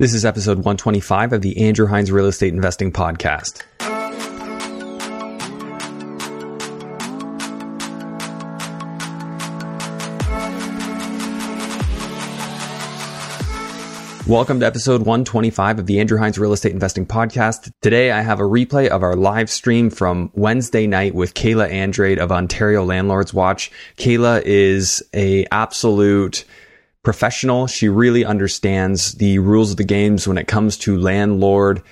This is episode 125 of the Andrew Hines Real Estate Investing Podcast. Welcome to episode 125 of the Andrew Hines Real Estate Investing Podcast. Today I have a replay of our live stream from Wednesday night with Kayla Andrade of Ontario Landlords Watch. Kayla is a absolute professional. She really understands the rules of the games when it comes to landlord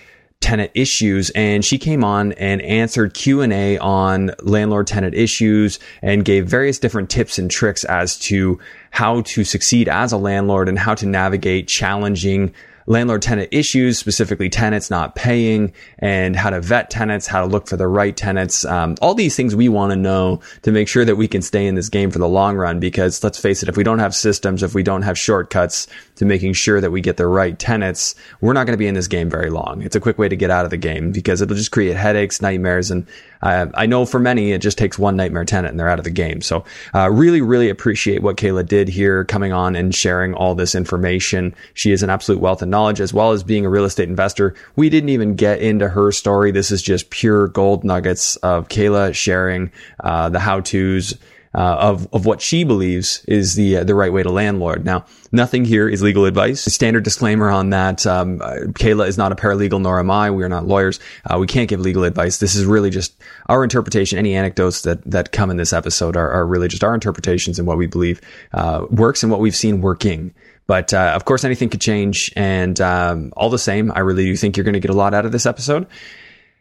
tenant issues and she came on and answered q&a on landlord tenant issues and gave various different tips and tricks as to how to succeed as a landlord and how to navigate challenging landlord tenant issues, specifically tenants not paying and how to vet tenants, how to look for the right tenants. Um, all these things we want to know to make sure that we can stay in this game for the long run. Because let's face it, if we don't have systems, if we don't have shortcuts to making sure that we get the right tenants, we're not going to be in this game very long. It's a quick way to get out of the game because it'll just create headaches, nightmares, and I know for many it just takes one nightmare tenant and they're out of the game. So uh, really, really appreciate what Kayla did here, coming on and sharing all this information. She is an absolute wealth of knowledge as well as being a real estate investor. We didn't even get into her story. This is just pure gold nuggets of Kayla sharing uh, the how tos uh, of of what she believes is the uh, the right way to landlord. Now, nothing here is legal advice. Standard disclaimer on that: um, uh, Kayla is not a paralegal, nor am I. We are not lawyers. Uh, we can't give legal advice. This is really just our interpretation. Any anecdotes that that come in this episode are, are really just our interpretations and what we believe uh, works and what we've seen working. But uh, of course, anything could change. And um, all the same, I really do think you're going to get a lot out of this episode.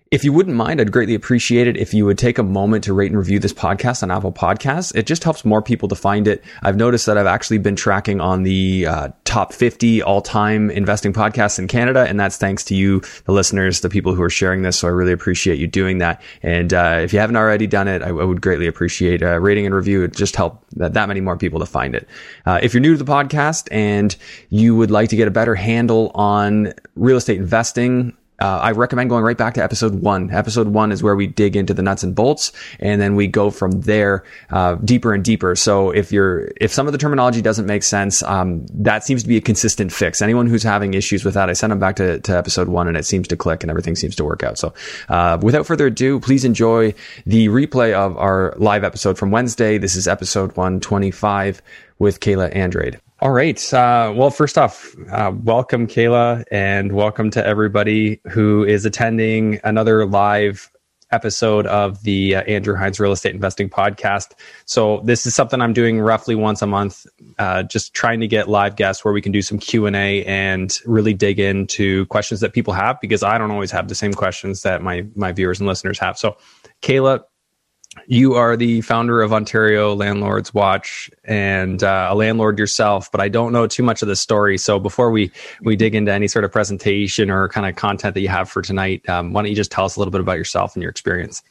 If you wouldn't mind, I'd greatly appreciate it if you would take a moment to rate and review this podcast on Apple Podcasts. It just helps more people to find it. I've noticed that I've actually been tracking on the uh, top 50 all time investing podcasts in Canada, and that's thanks to you, the listeners, the people who are sharing this. So I really appreciate you doing that. And uh, if you haven't already done it, I, would greatly appreciate a uh, rating and review. It just help that, that many more people to find it. Uh, if you're new to the podcast and you would like to get a better handle on real estate investing, uh, I recommend going right back to episode one. Episode one is where we dig into the nuts and bolts, and then we go from there uh, deeper and deeper. So if you're if some of the terminology doesn't make sense, um, that seems to be a consistent fix. Anyone who's having issues with that, I send them back to, to episode one, and it seems to click, and everything seems to work out. So uh, without further ado, please enjoy the replay of our live episode from Wednesday. This is episode one twenty five with Kayla Andrade. All right. Uh, well, first off, uh, welcome, Kayla, and welcome to everybody who is attending another live episode of the uh, Andrew Hines Real Estate Investing Podcast. So this is something I'm doing roughly once a month, uh, just trying to get live guests where we can do some Q and A and really dig into questions that people have because I don't always have the same questions that my my viewers and listeners have. So, Kayla, you are the founder of Ontario Landlords Watch and uh, a landlord yourself, but I don't know too much of the story. So before we we dig into any sort of presentation or kind of content that you have for tonight, um, why don't you just tell us a little bit about yourself and your experience?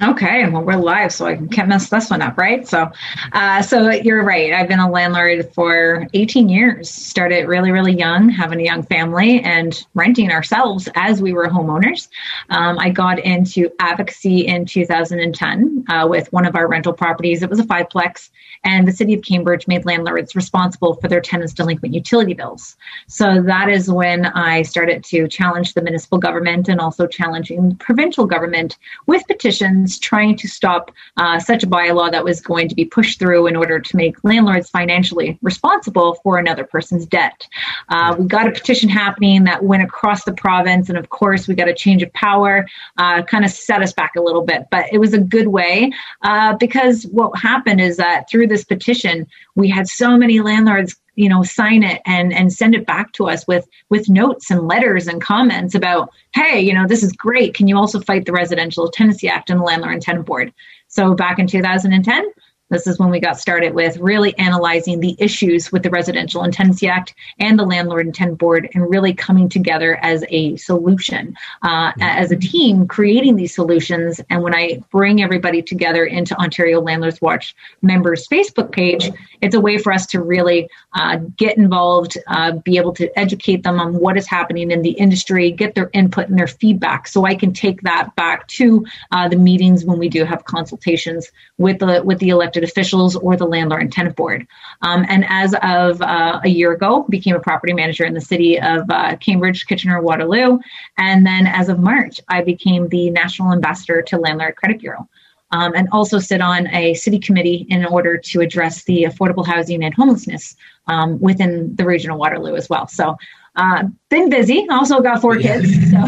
Okay, well, we're live, so I can't mess this one up, right? So, uh, so you're right. I've been a landlord for 18 years. Started really, really young, having a young family, and renting ourselves as we were homeowners. Um, I got into advocacy in 2010 uh, with one of our rental properties. It was a fiveplex, and the city of Cambridge made landlords responsible for their tenants' delinquent utility bills. So that is when I started to challenge the municipal government and also challenging provincial government with petitions trying to stop uh, such a bylaw that was going to be pushed through in order to make landlords financially responsible for another person's debt. Uh, we got a petition happening that went across the province, and of course, we got a change of power, uh, kind of set us back a little bit, but it was a good way uh, because what happened is that through this petition, we had so many landlords you know sign it and and send it back to us with with notes and letters and comments about hey you know this is great. Can you also fight the residential tenancy act and the landlord and tenant board? So back in 2010 this is when we got started with really analyzing the issues with the Residential and Tenancy Act and the Landlord and Tenant Board and really coming together as a solution, uh, as a team, creating these solutions. And when I bring everybody together into Ontario Landlords Watch members' Facebook page, it's a way for us to really uh, get involved, uh, be able to educate them on what is happening in the industry, get their input and their feedback, so I can take that back to uh, the meetings when we do have consultations with the with the elected elected officials or the landlord and tenant board. Um, and as of uh, a year ago, became a property manager in the city of uh, Cambridge, Kitchener, Waterloo. And then as of March, I became the national ambassador to Landlord Credit Bureau. Um, and also sit on a city committee in order to address the affordable housing and homelessness um, within the region of Waterloo as well. So uh, been busy. Also got four kids. So.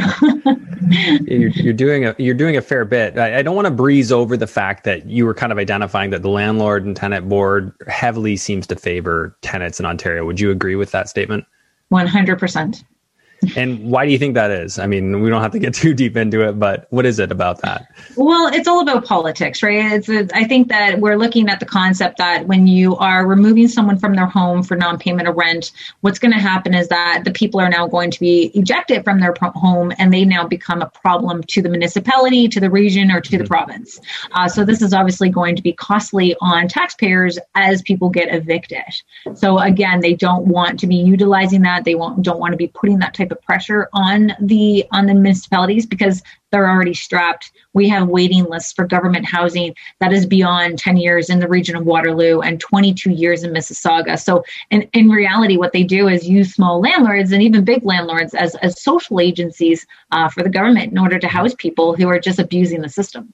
you're, you're, doing a you're doing a fair bit. I, I don't want to breeze over the fact that you were kind of identifying that the landlord and tenant board heavily seems to favor tenants in Ontario. Would you agree with that statement? One hundred percent and why do you think that is? I mean, we don't have to get too deep into it, but what is it about that? Well, it's all about politics, right? It's a, I think that we're looking at the concept that when you are removing someone from their home for non-payment of rent, what's going to happen is that the people are now going to be ejected from their home, and they now become a problem to the municipality, to the region, or to mm-hmm. the province. Uh, so this is obviously going to be costly on taxpayers as people get evicted. So again, they don't want to be utilizing that. They won't, don't want to be putting that type of pressure on the on the municipalities because they're already strapped. We have waiting lists for government housing that is beyond 10 years in the region of Waterloo and 22 years in Mississauga. So in, in reality, what they do is use small landlords and even big landlords as, as social agencies uh, for the government in order to house people who are just abusing the system.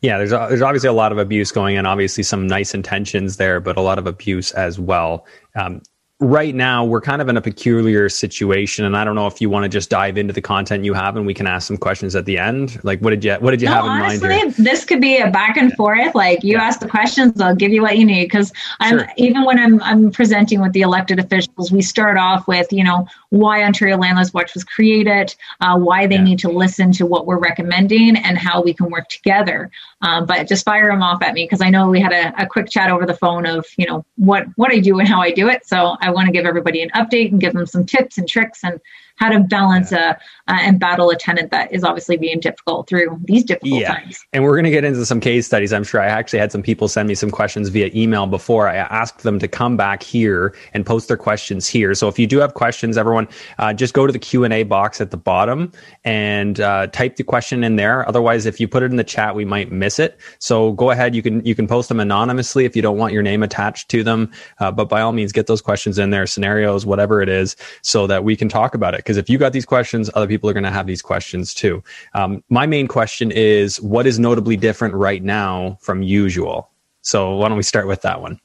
Yeah, there's there's obviously a lot of abuse going on. Obviously, some nice intentions there, but a lot of abuse as well. Um, right now we're kind of in a peculiar situation and i don't know if you want to just dive into the content you have and we can ask some questions at the end like what did you what did you no, have in honestly, mind here? this could be a back and forth like you yeah. ask the questions i'll give you what you need because i'm sure. even when i'm i'm presenting with the elected officials we start off with you know why ontario landlords watch was created uh, why they yeah. need to listen to what we're recommending and how we can work together um, but just fire them off at me because i know we had a, a quick chat over the phone of you know what what i do and how i do it. So I want to give everybody an update and give them some tips and tricks and how to balance a uh, and battle a tenant that is obviously being difficult through these difficult yeah. times. And we're going to get into some case studies. I'm sure I actually had some people send me some questions via email before. I asked them to come back here and post their questions here. So if you do have questions, everyone, uh, just go to the Q and A box at the bottom and uh, type the question in there. Otherwise, if you put it in the chat, we might miss it. So go ahead. You can you can post them anonymously if you don't want your name attached to them. Uh, but by all means, get those questions in there, scenarios, whatever it is, so that we can talk about it. Because if you got these questions, other people are going to have these questions too. Um, my main question is what is notably different right now from usual? So why don't we start with that one?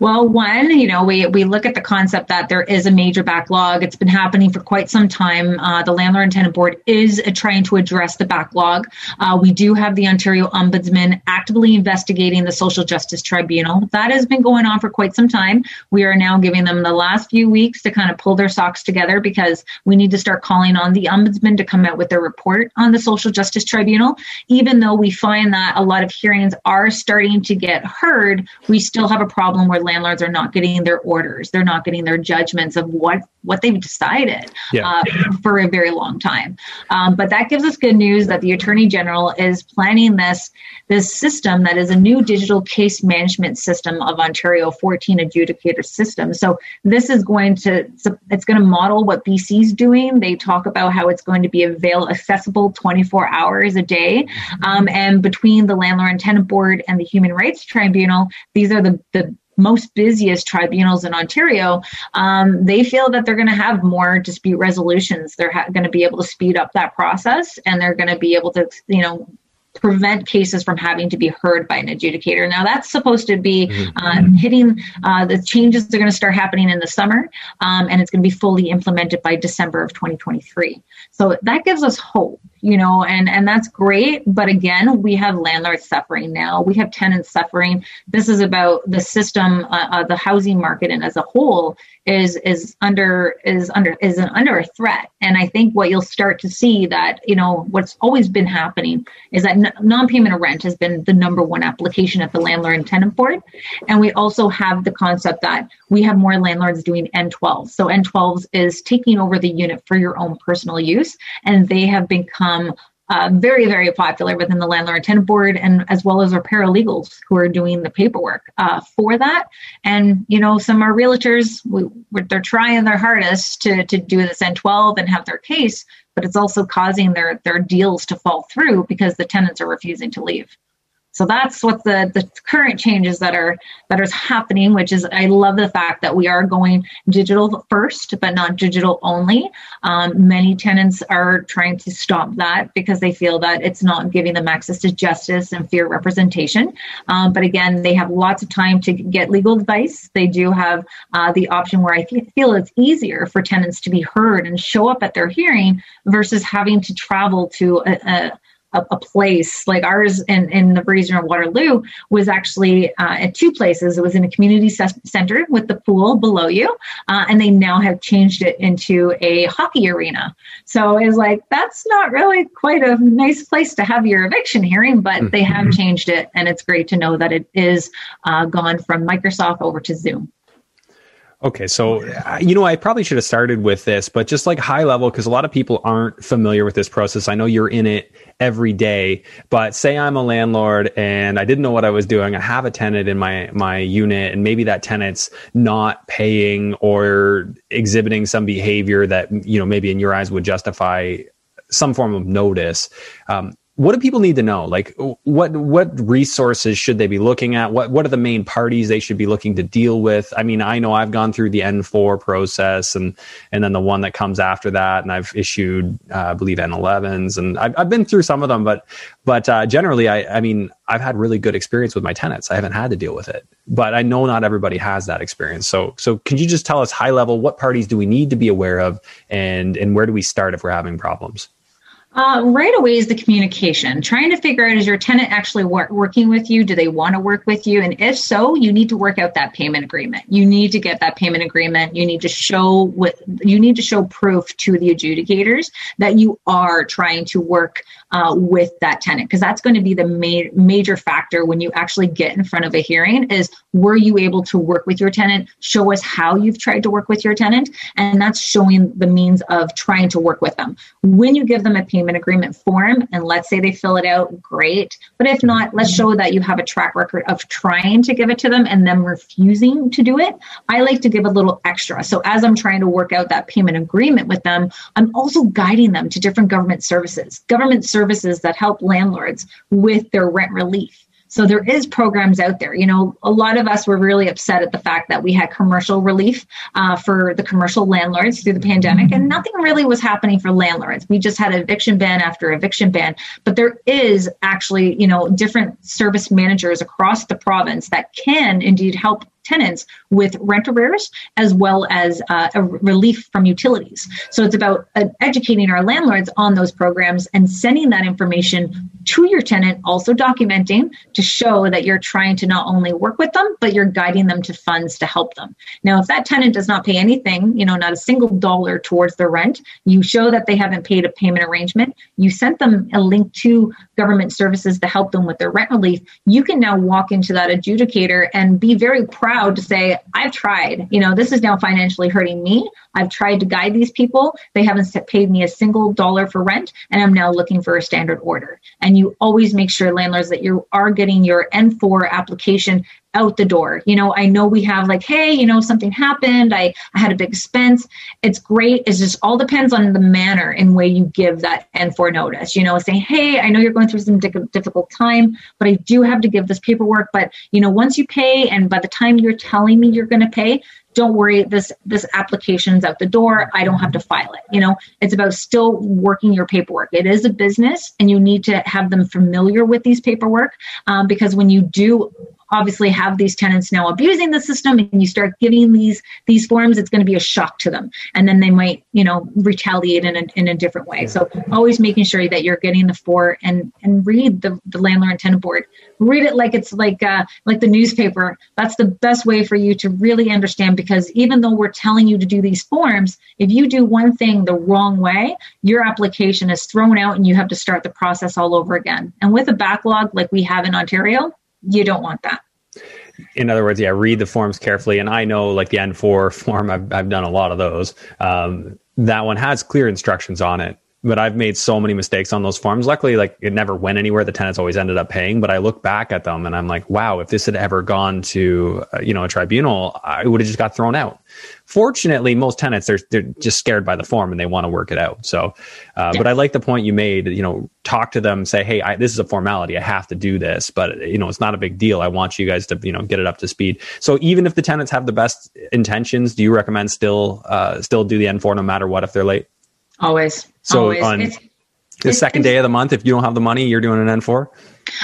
Well, one, you know, we, we look at the concept that there is a major backlog. It's been happening for quite some time. Uh, the Landlord and Tenant Board is uh, trying to address the backlog. Uh, we do have the Ontario Ombudsman actively investigating the Social Justice Tribunal. That has been going on for quite some time. We are now giving them the last few weeks to kind of pull their socks together because we need to start calling on the Ombudsman to come out with their report on the Social Justice Tribunal. Even though we find that a lot of hearings are starting to get heard, we still have a problem where landlords are not getting their orders. They're not getting their judgments of what what they've decided yeah. uh, for a very long time. Um, but that gives us good news that the attorney general is planning this this system that is a new digital case management system of ontario 14 adjudicator system. So this is going to it's going to model what bc's doing. They talk about how it's going to be available accessible 24 hours a day. Um, and between the landlord and tenant board and the human rights tribunal these are the, the most busiest tribunals in Ontario, um, they feel that they're going to have more dispute resolutions. They're ha- going to be able to speed up that process, and they're going to be able to, you know, prevent cases from having to be heard by an adjudicator. Now, that's supposed to be mm-hmm. uh, hitting uh, the changes are going to start happening in the summer, um, and it's going to be fully implemented by December of 2023. So that gives us hope you know and and that's great. But again we have landlords suffering now. We have tenants suffering. This is about the system uh, uh, the housing market and as a whole is is under is under is under a threat. And i think what you'll start to see that you know what's always been happening is that n- non-payment of rent has been the number one application at the landlord and tenant board. And we also have the concept that we have more landlords doing n12 so n12s is taking over the unit for your own personal use and they have become uh, very, very popular within the landlord tenant board, and as well as our paralegals who are doing the paperwork uh, for that. And you know, some are realtors. We, they're trying their hardest to to do this N12 and have their case, but it's also causing their their deals to fall through because the tenants are refusing to leave. So that's what the the current changes that are that is happening. Which is I love the fact that we are going digital first, but not digital only. Um, many tenants are trying to stop that because they feel that it's not giving them access to justice and fair representation. Um, but again, they have lots of time to get legal advice. They do have uh, the option where I feel it's easier for tenants to be heard and show up at their hearing versus having to travel to a, a a, a, place like ours in, in the region of Waterloo was actually uh, at two places. It was in a community center with the pool below you, uh, and they now have changed it into a hockey arena. So it's like that's not really quite a nice place to have your eviction hearing, but mm-hmm. they have changed it, and it's great to know that it is uh, gone from Microsoft over to Zoom. Okay, so you know, I probably should have started with this, but just like high level, because a lot of people aren't familiar with this process. I know you're in it every day, but say I'm a landlord and I didn't know what I was doing. I have a tenant in my my unit, and maybe that tenant's not paying or exhibiting some behavior that you know maybe in your eyes would justify some form of notice. Um, what do people need to know? Like, what what resources should they be looking at? What what are the main parties they should be looking to deal with? I mean, I know I've gone through the N four process and and then the one that comes after that, and I've issued, uh, I believe, N elevens, and I've, I've been through some of them, but but uh, generally, I I mean, I've had really good experience with my tenants. I haven't had to deal with it, but I know not everybody has that experience. So so can you just tell us high level what parties do we need to be aware of, and and where do we start if we're having problems? Uh, right away is the communication. Trying to figure out is your tenant actually wor- working with you? Do they want to work with you? And if so, you need to work out that payment agreement. You need to get that payment agreement. You need to show what you need to show proof to the adjudicators that you are trying to work uh, with that tenant because that's going to be the ma- major factor when you actually get in front of a hearing. Is were you able to work with your tenant? Show us how you've tried to work with your tenant, and that's showing the means of trying to work with them. When you give them a payment agreement form and let's say they fill it out, great. But if not, let's show that you have a track record of trying to give it to them and them refusing to do it. I like to give a little extra. So as I'm trying to work out that payment agreement with them, I'm also guiding them to different government services, government services that help landlords with their rent relief. So there is programs out there. You know, a lot of us were really upset at the fact that we had commercial relief uh, for the commercial landlords through the pandemic, and nothing really was happening for landlords. We just had eviction ban after eviction ban. But there is actually, you know, different service managers across the province that can indeed help tenants with rent arrears as well as uh, a relief from utilities. So it's about uh, educating our landlords on those programs and sending that information to your tenant, also documenting to show that you're trying to not only work with them, but you're guiding them to funds to help them. Now, if that tenant does not pay anything, you know, not a single dollar towards their rent, you show that they haven't paid a payment arrangement, you sent them a link to government services to help them with their rent relief, you can now walk into that adjudicator and be very proud to say, I've tried. You know, this is now financially hurting me. I've tried to guide these people. They haven't paid me a single dollar for rent, and I'm now looking for a standard order. And you always make sure, landlords, that you are getting your N4 application out the door. You know, I know we have like, hey, you know, something happened. I, I had a big expense. It's great. It just all depends on the manner in way you give that N4 notice. You know, saying, hey, I know you're going through some difficult time, but I do have to give this paperwork. But, you know, once you pay and by the time you're telling me you're going to pay, don't worry this this application's out the door i don't have to file it you know it's about still working your paperwork it is a business and you need to have them familiar with these paperwork um, because when you do obviously have these tenants now abusing the system and you start giving these these forms it's going to be a shock to them. And then they might you know retaliate in a, in a different way. So always making sure that you're getting the four and and read the, the landlord and tenant board. Read it like it's like uh, like the newspaper. That's the best way for you to really understand because even though we're telling you to do these forms if you do one thing the wrong way your application is thrown out and you have to start the process all over again. And with a backlog like we have in ontario you don't want that. In other words, yeah, read the forms carefully. And I know, like the N4 form, I've, I've done a lot of those. Um, that one has clear instructions on it but I've made so many mistakes on those forms. Luckily, like it never went anywhere. The tenants always ended up paying. But I look back at them and I'm like, wow, if this had ever gone to uh, you know a tribunal, I would have just got thrown out. Fortunately, most tenants they're they're just scared by the form and they want to work it out. So, uh, yeah. but I like the point you made. You know, talk to them, say, hey, I, this is a formality. I have to do this, but you know, it's not a big deal. I want you guys to you know get it up to speed. So even if the tenants have the best intentions, do you recommend still uh, still do the N four no matter what if they're late? Always. So oh, Always. on it's, the it's, second day of the month, if you don't have the money, you're doing an N4?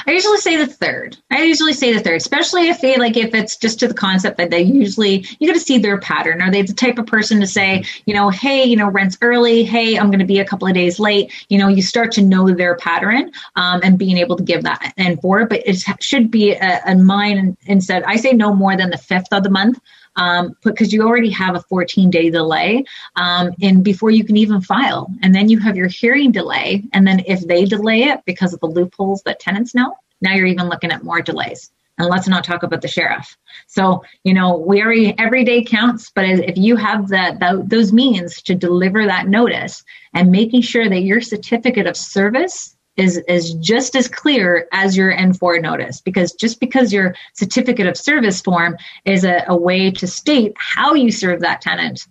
I usually say the third. I usually say the third, especially if they like if it's just to the concept that they usually you got to see their pattern. Are they the type of person to say, you know, hey, you know, rent's early. Hey, I'm going to be a couple of days late. You know, you start to know their pattern um, and being able to give that N4. But it should be a, a mind instead. I say no more than the fifth of the month um, because you already have a 14 day delay um, in before you can even file. And then you have your hearing delay. And then if they delay it because of the loopholes that tenants know, now you're even looking at more delays. And let's not talk about the sheriff. So, you know, we every day counts, but if you have that, those means to deliver that notice and making sure that your certificate of service is is just as clear as your N4 notice because just because your certificate of service form is a, a way to state how you serve that tenant,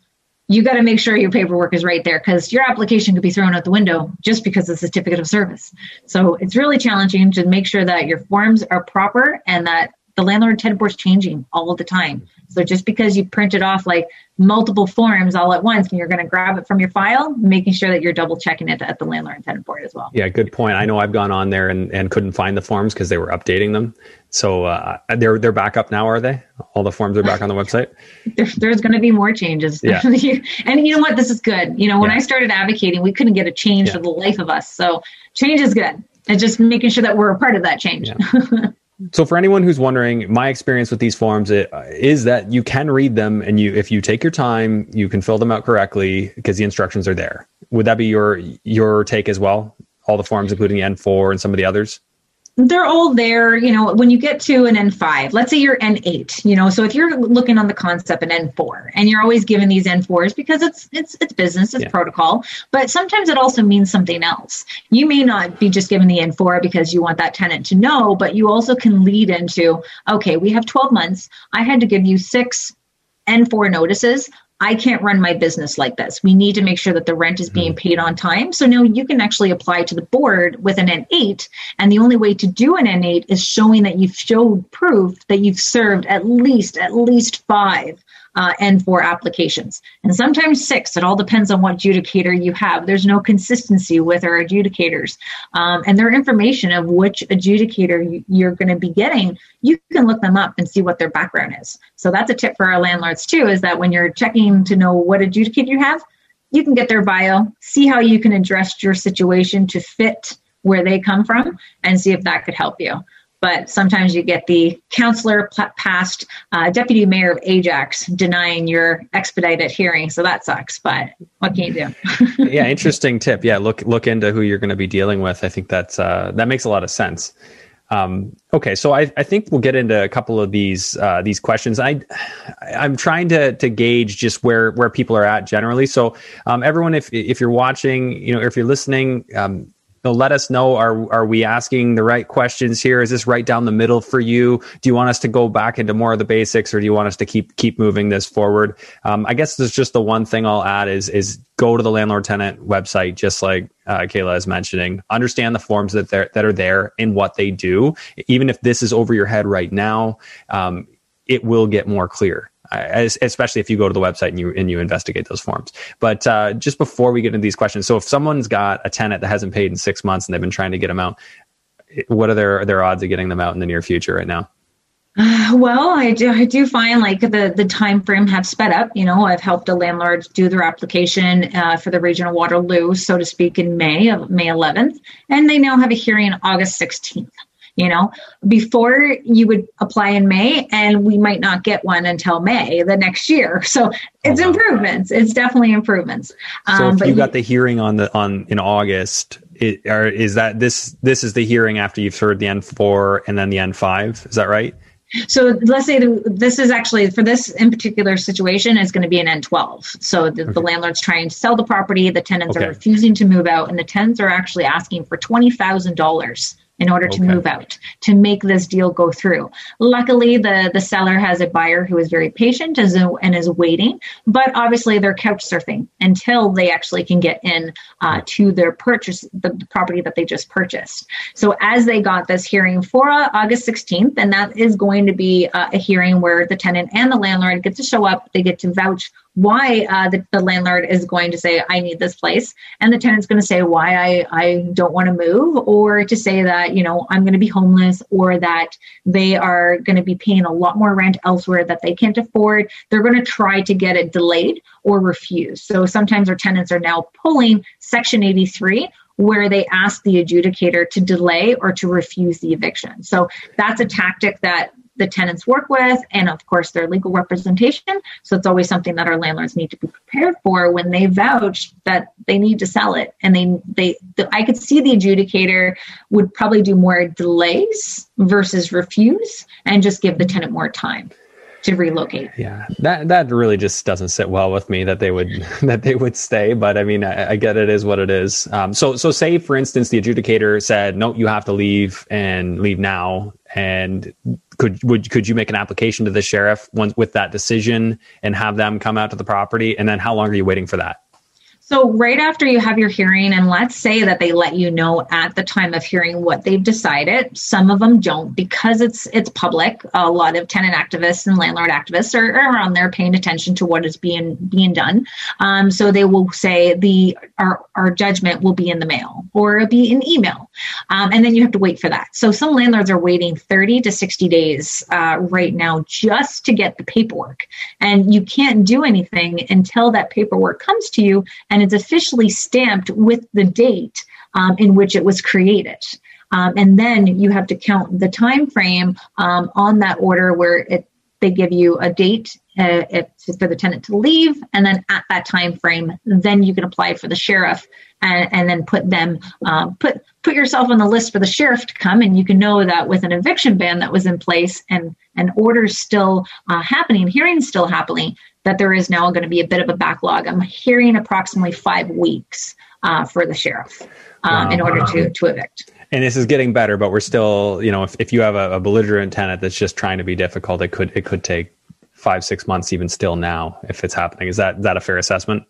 you got to make sure your paperwork is right there because your application could be thrown out the window just because of the certificate of service. So it's really challenging to make sure that your forms are proper and that the landlord tenant board is changing all the time. So just because you printed off like multiple forms all at once and you're going to grab it from your file, making sure that you're double checking it at the landlord and tenant board as well. Yeah, good point. I know I've gone on there and, and couldn't find the forms because they were updating them. So uh, they're they're back up now, are they? All the forms are back on the website. there, there's going to be more changes. Yeah. and you know what? This is good. You know, when yeah. I started advocating, we couldn't get a change yeah. for the life of us. So change is good. And just making sure that we're a part of that change. Yeah. So for anyone who's wondering, my experience with these forms is that you can read them and you if you take your time, you can fill them out correctly because the instructions are there. Would that be your your take as well? All the forms including N4 and some of the others? They're all there you know when you get to an n5 let's say you're n8 you know so if you're looking on the concept an n4 and you're always given these n4s because it's it's it's business it's yeah. protocol but sometimes it also means something else you may not be just given the n4 because you want that tenant to know but you also can lead into okay we have 12 months i had to give you six N4 notices. I can't run my business like this. We need to make sure that the rent is being mm-hmm. paid on time. So now you can actually apply to the board with an N8. And the only way to do an N8 is showing that you've showed proof that you've served at least, at least five uh, N4 applications, and sometimes six. It all depends on what adjudicator you have. There's no consistency with our adjudicators, um, and their information of which adjudicator you're going to be getting. You can look them up and see what their background is. So that's a tip for our landlords too: is that when you're checking to know what adjudicator you have, you can get their bio, see how you can address your situation to fit where they come from, and see if that could help you but sometimes you get the counselor past uh, deputy mayor of Ajax denying your expedited hearing. So that sucks, but what can you do? yeah, interesting tip. Yeah, look look into who you're going to be dealing with. I think that's uh, that makes a lot of sense. Um, okay, so I, I think we'll get into a couple of these uh, these questions. I I'm trying to to gauge just where where people are at generally. So um, everyone, if if you're watching, you know, if you're listening, um, know, let us know are are we asking the right questions here? Is this right down the middle for you? Do you want us to go back into more of the basics, or do you want us to keep keep moving this forward? Um, I guess there's just the one thing I'll add is is go to the landlord tenant website, just like uh, Kayla is mentioning. Understand the forms that that are there and what they do. Even if this is over your head right now, um, it will get more clear especially if you go to the website and you and you investigate those forms. But uh, just before we get into these questions, so if someone's got a tenant that hasn't paid in six months and they've been trying to get them out, what are their their odds of getting them out in the near future right now? Well, I do, I do find like the, the time frame have sped up. You know, I've helped a landlord do their application uh, for the regional Waterloo, so to speak, in May of May 11th, and they now have a hearing August 16th you know before you would apply in may and we might not get one until may the next year so it's oh, wow. improvements it's definitely improvements so um, if you got the hearing on the on in august it, or is that this this is the hearing after you've heard the n4 and then the n5 is that right So let's say this is actually for this in particular situation is going to be an N12. So the, okay. the landlord's trying to sell the property, the tenants okay. are refusing to move out, and the tenants are actually asking for twenty thousand dollars in order to okay. move out to make this deal go through. Luckily, the the seller has a buyer who is very patient as a, and is waiting, but obviously they're couch surfing until they actually can get in uh, to their purchase the, the, property that they just purchased. So as they got this hearing for uh, August 16th, and that is going to be uh, a hearing where the tenant and the landlord get to show up, they get to vouch why uh, the, the, landlord is going to say i need this place and the tenant's going to say why i, I don't want to move or to say that you know i'm going to be homeless or that they are going to be paying a lot more rent elsewhere that they can't afford they're going to try to get it delayed or refused so sometimes our tenants are now pulling section 83 where they ask the adjudicator to delay or to refuse the eviction. So that's a tactic that the tenants work with, and of course their legal representation. So it's always something that our landlords need to be prepared for when they vouch that they need to sell it. And they they the, I could see the adjudicator would probably do more delays versus refuse and just give the tenant more time to relocate. Yeah, that that really just doesn't sit well with me that they would that they would stay. But I mean, I, I get it is what it is. Um, so so say for instance, the adjudicator said, no, you have to leave and leave now. And could would could you make an application to the sheriff once with that decision and have them come out to the property? And then how long are you waiting for that? So, right after you have your hearing, and let's say that they let you know at the time of hearing what they've decided, some of them don't because it's it's public. A lot of tenant activists and landlord activists are, are on there paying attention to what is being being done. Um, so they will say the our our judgment will be in the mail or it'll be in email, um, and then you have to wait for that. So some landlords are waiting thirty to sixty days uh, right now just to get the paperwork, and you can't do anything until that paperwork comes to you and it's officially stamped with the date um, in which it was created. Um, and then you have to count the time frame um, on that order where it they give you a date uh, for the tenant to leave, and then at that time frame, then you can apply for the sheriff, and, and then put them um, put put yourself on the list for the sheriff to come, and you can know that with an eviction ban that was in place and and orders still uh, happening, hearings still happening, that there is now going to be a bit of a backlog. I'm hearing approximately five weeks uh, for the sheriff um, wow. in order to, to evict. And this is getting better, but we're still, you know, if, if you have a, a belligerent tenant that's just trying to be difficult, it could it could take five six months even still now if it's happening. Is that is that a fair assessment?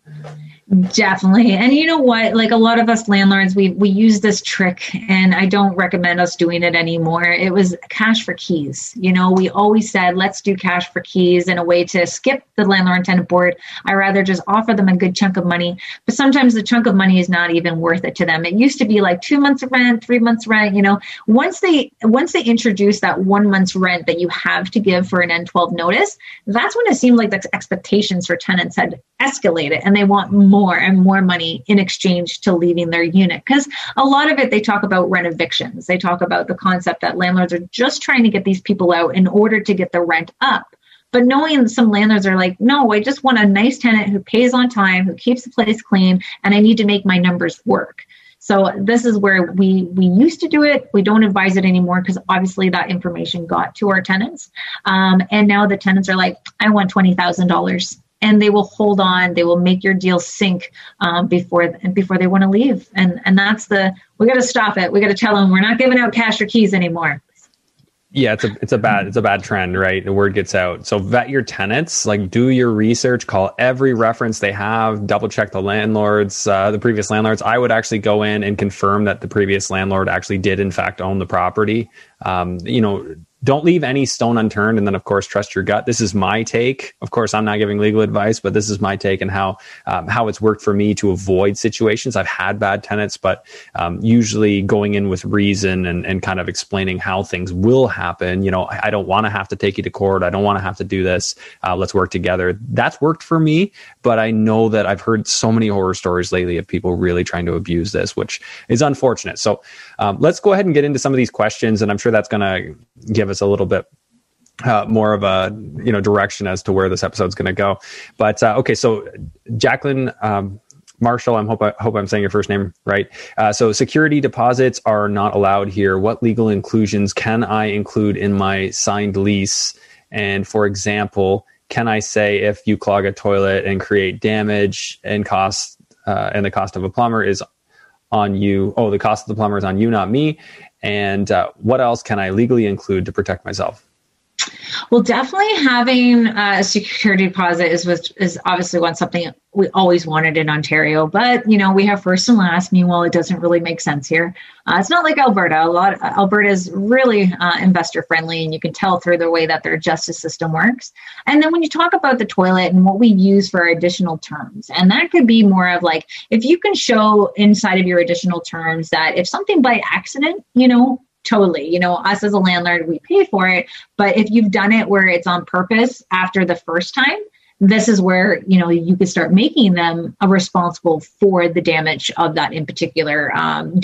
Definitely. And you know what? Like a lot of us landlords, we we use this trick and I don't recommend us doing it anymore. It was cash for keys. You know, we always said let's do cash for keys in a way to skip the landlord and tenant board. I rather just offer them a good chunk of money. But sometimes the chunk of money is not even worth it to them. It used to be like two months of rent, three months rent, you know. Once they once they introduce that one month's rent that you have to give for an N12 notice, that's when it seemed like the expectations for tenants had escalated and they want more and more money in exchange to leaving their unit. Because a lot of it, they talk about rent evictions. They talk about the concept that landlords are just trying to get these people out in order to get the rent up. But knowing some landlords are like, no, I just want a nice tenant who pays on time, who keeps the place clean, and I need to make my numbers work. So this is where we we used to do it. We don't advise it anymore because obviously that information got to our tenants, um, and now the tenants are like, I want twenty thousand dollars and they will hold on. They will make your deal sink um, before before they want to leave. And and that's the we got to stop it. We got to tell them we're not giving out cash or keys anymore. Yeah, it's a it's a bad it's a bad trend, right? The word gets out. So vet your tenants, like do your research, call every reference they have, double check the landlords, uh, the previous landlords. I would actually go in and confirm that the previous landlord actually did in fact own the property. Um, you know, don't leave any stone unturned. And then of course trust your gut. This is my take. Of course i'm not giving legal advice but this is my take and how um, how it's worked for me to avoid situations. I've had bad tenants but um, usually going in with reason and, and kind of explaining how things will happen. You know i, I don't want to have to take you to court. I don't want to have to do this. Uh, let's work together. That's worked for me but i know that i've heard so many horror stories lately of people really trying to abuse this which is unfortunate so um, let's go ahead and get into some of these questions and i'm sure that's going to give us a little bit uh, more of a you know direction as to where this episode's going to go. But uh, okay, so Jacqueline um, Marshall, I hope I hope I'm saying your first name right. Uh, so security deposits are not allowed here. What legal inclusions can I include in my signed lease? And for example, can I say if you clog a toilet and create damage and cost uh, and the cost of a plumber is on you? Oh, the cost of the plumber is on you, not me. And uh, what else can I legally include to protect myself? Well, definitely having a security deposit is is obviously one something we always wanted in Ontario, but you know we have first and last. Meanwhile, it doesn't really make sense here. Uh, it's not like Alberta. A lot Alberta is really uh, investor friendly, and you can tell through the way that their justice system works. And then when you talk about the toilet and what we use for our additional terms, and that could be more of like if you can show inside of your additional terms that if something by accident, you know, totally. You know, us as a landlord, we pay for it. But if you've done it where it's on purpose after the first time, this is where you know you could start making them responsible for the damage of that in particular um,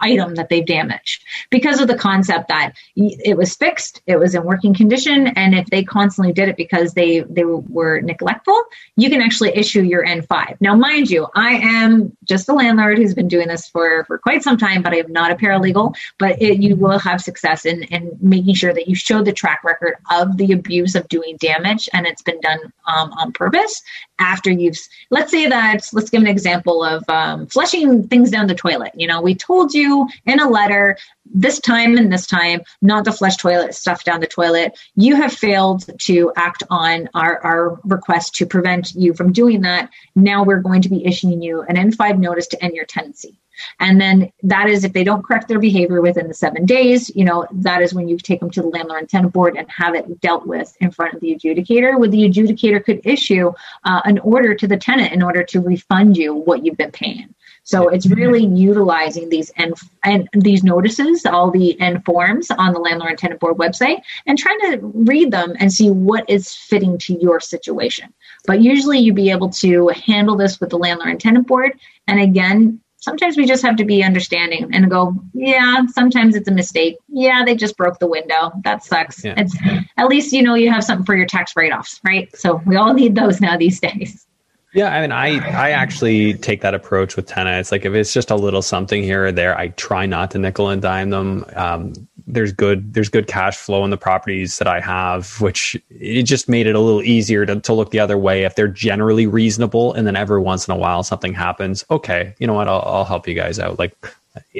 item that they've damaged because of the concept that it was fixed it was in working condition and if they constantly did it because they they were neglectful you can actually issue your n5 now mind you i am just a landlord who's been doing this for for quite some time but i am not a paralegal but it, you will have success in in making sure that you show the track record of the abuse of doing damage and it's been done um, on purpose after you've let's say that let's give an example of um, flushing things down the toilet. You know we told you in a letter this time and this time not to flush toilet stuff down the toilet. You have failed to act on our, our request to prevent you from doing that. Now we're going to be issuing you an n5 notice to end your tenancy and then that is if they don't correct their behavior within the seven days, you know, that is when you take them to the landlord and tenant board and have it dealt with in front of the adjudicator. Where the adjudicator could issue uh, an order to the tenant in order to refund you what you've been paying. So it's really utilizing these and and these notices, all the N forms on the landlord and tenant board website, and trying to read them and see what is fitting to your situation. But usually, you'd be able to handle this with the landlord and tenant board. And again, sometimes we just have to be understanding and go, yeah, sometimes it's a mistake. Yeah, they just broke the window. That sucks. Yeah. It's at least you know you have something for your tax write-offs, right? So we all need those now these days. Yeah, I mean, I I actually take that approach with tenants. Like if it's just a little something here or there, I try not to nickel and dime them. Um, there's good there's good cash flow in the properties that I have, which it just made it a little easier to, to look the other way if they're generally reasonable. And then every once in a while something happens. Okay, you know what? I'll, I'll help you guys out. Like,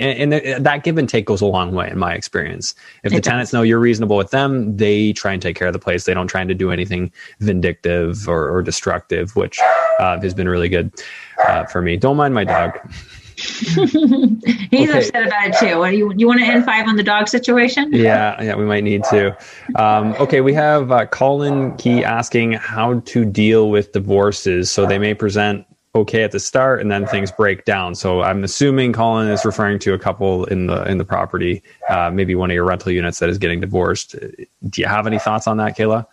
and, and that give and take goes a long way in my experience. If the tenants know you're reasonable with them, they try and take care of the place. They don't try to do anything vindictive or, or destructive, which uh, has been really good uh, for me. Don't mind my dog. He's okay. upset about it too. What do you you want to N5 on the dog situation? Yeah, yeah, we might need to. Um, okay, we have uh, Colin Key asking how to deal with divorces. So they may present okay at the start and then things break down. So I'm assuming Colin is referring to a couple in the in the property, uh, maybe one of your rental units that is getting divorced. Do you have any thoughts on that, Kayla?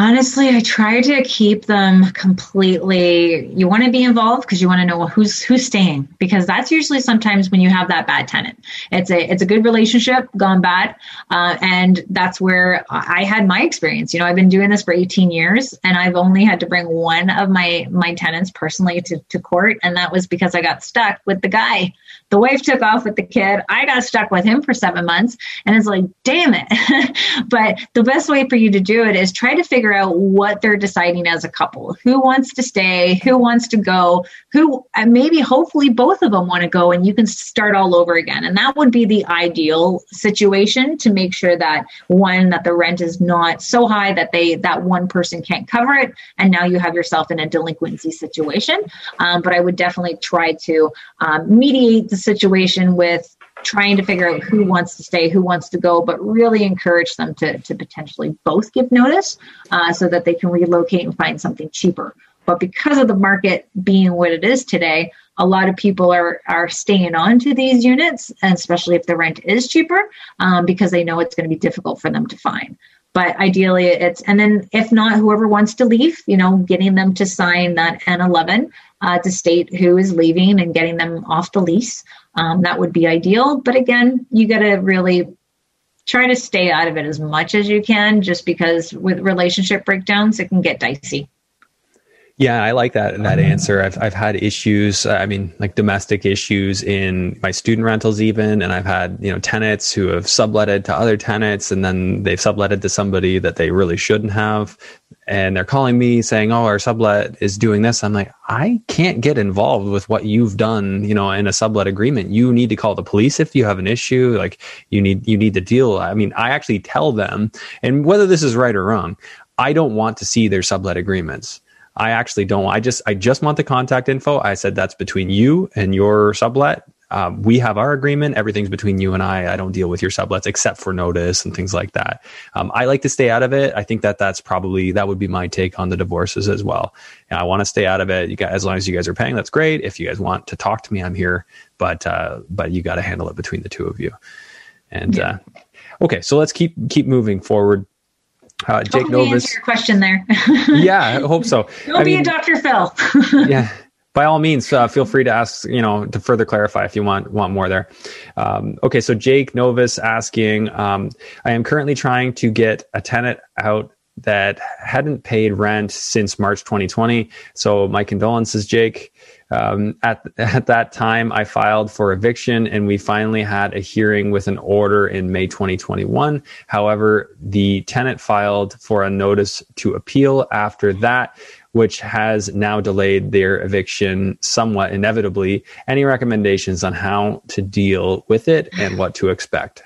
Honestly, I try to keep them completely. You want to be involved because you want to know who's who's staying because that's usually sometimes when you have that bad tenant. It's a it's a good relationship gone bad, uh, and that's where I had my experience. You know, I've been doing this for 18 years, and I've only had to bring one of my my tenants personally to to court, and that was because I got stuck with the guy. The wife took off with the kid. I got stuck with him for seven months, and it's like, damn it. but the best way for you to do it is try to figure out what they're deciding as a couple. Who wants to stay? Who wants to go? Who maybe hopefully both of them want to go and you can start all over again. And that would be the ideal situation to make sure that one that the rent is not so high that they that one person can't cover it and now you have yourself in a delinquency situation. Um, but i would definitely try to um, mediate the situation with trying to figure out who wants to stay, who wants to go, but really encourage them to, to potentially both give notice uh, so that they can relocate and find something cheaper. But because of the market being what it is today, a lot of people are are staying on to these units, especially if the rent is cheaper, um, because they know it's going to be difficult for them to find. But ideally, it's and then if not, whoever wants to leave, you know, getting them to sign that N11 uh, to state who is leaving and getting them off the lease. Um, that would be ideal. But again, you got to really try to stay out of it as much as you can, just because with relationship breakdowns, it can get dicey. Yeah, I like that that answer. I've I've had issues. Uh, I mean, like domestic issues in my student rentals, even, and I've had you know tenants who have subletted to other tenants, and then they've subletted to somebody that they really shouldn't have, and they're calling me saying, "Oh, our sublet is doing this." I'm like, I can't get involved with what you've done, you know, in a sublet agreement. You need to call the police if you have an issue. Like you need you need to deal. I mean, I actually tell them, and whether this is right or wrong, I don't want to see their sublet agreements I actually don't. I just I just want the contact info. I said that's between you and your sublet. Um, we have our agreement. Everything's between you and I. I don't deal with your sublets except for notice and things like that. Um, I like to stay out of it. I think that that's probably that would be my take on the divorces as well. And I want to stay out of it. You guys, as long as you guys are paying, that's great. If you guys want to talk to me, I'm here. But uh, but you got to handle it between the two of you. And yeah. uh, okay, so let's keep keep moving forward. Uh, Jake Hopefully Novus. Answer your question there. yeah, I hope so. I be mean, a Dr. Phil. yeah. By all means, uh, feel free to ask, you know, to further clarify if you want want more there. Um, okay, so Jake Novus asking, um, I am currently trying to get a tenant out that hadn't paid rent since March 2020. So my condolences, Jake. Um, at at that time, I filed for eviction, and we finally had a hearing with an order in May 2021. However, the tenant filed for a notice to appeal after that, which has now delayed their eviction somewhat inevitably. Any recommendations on how to deal with it and what to expect?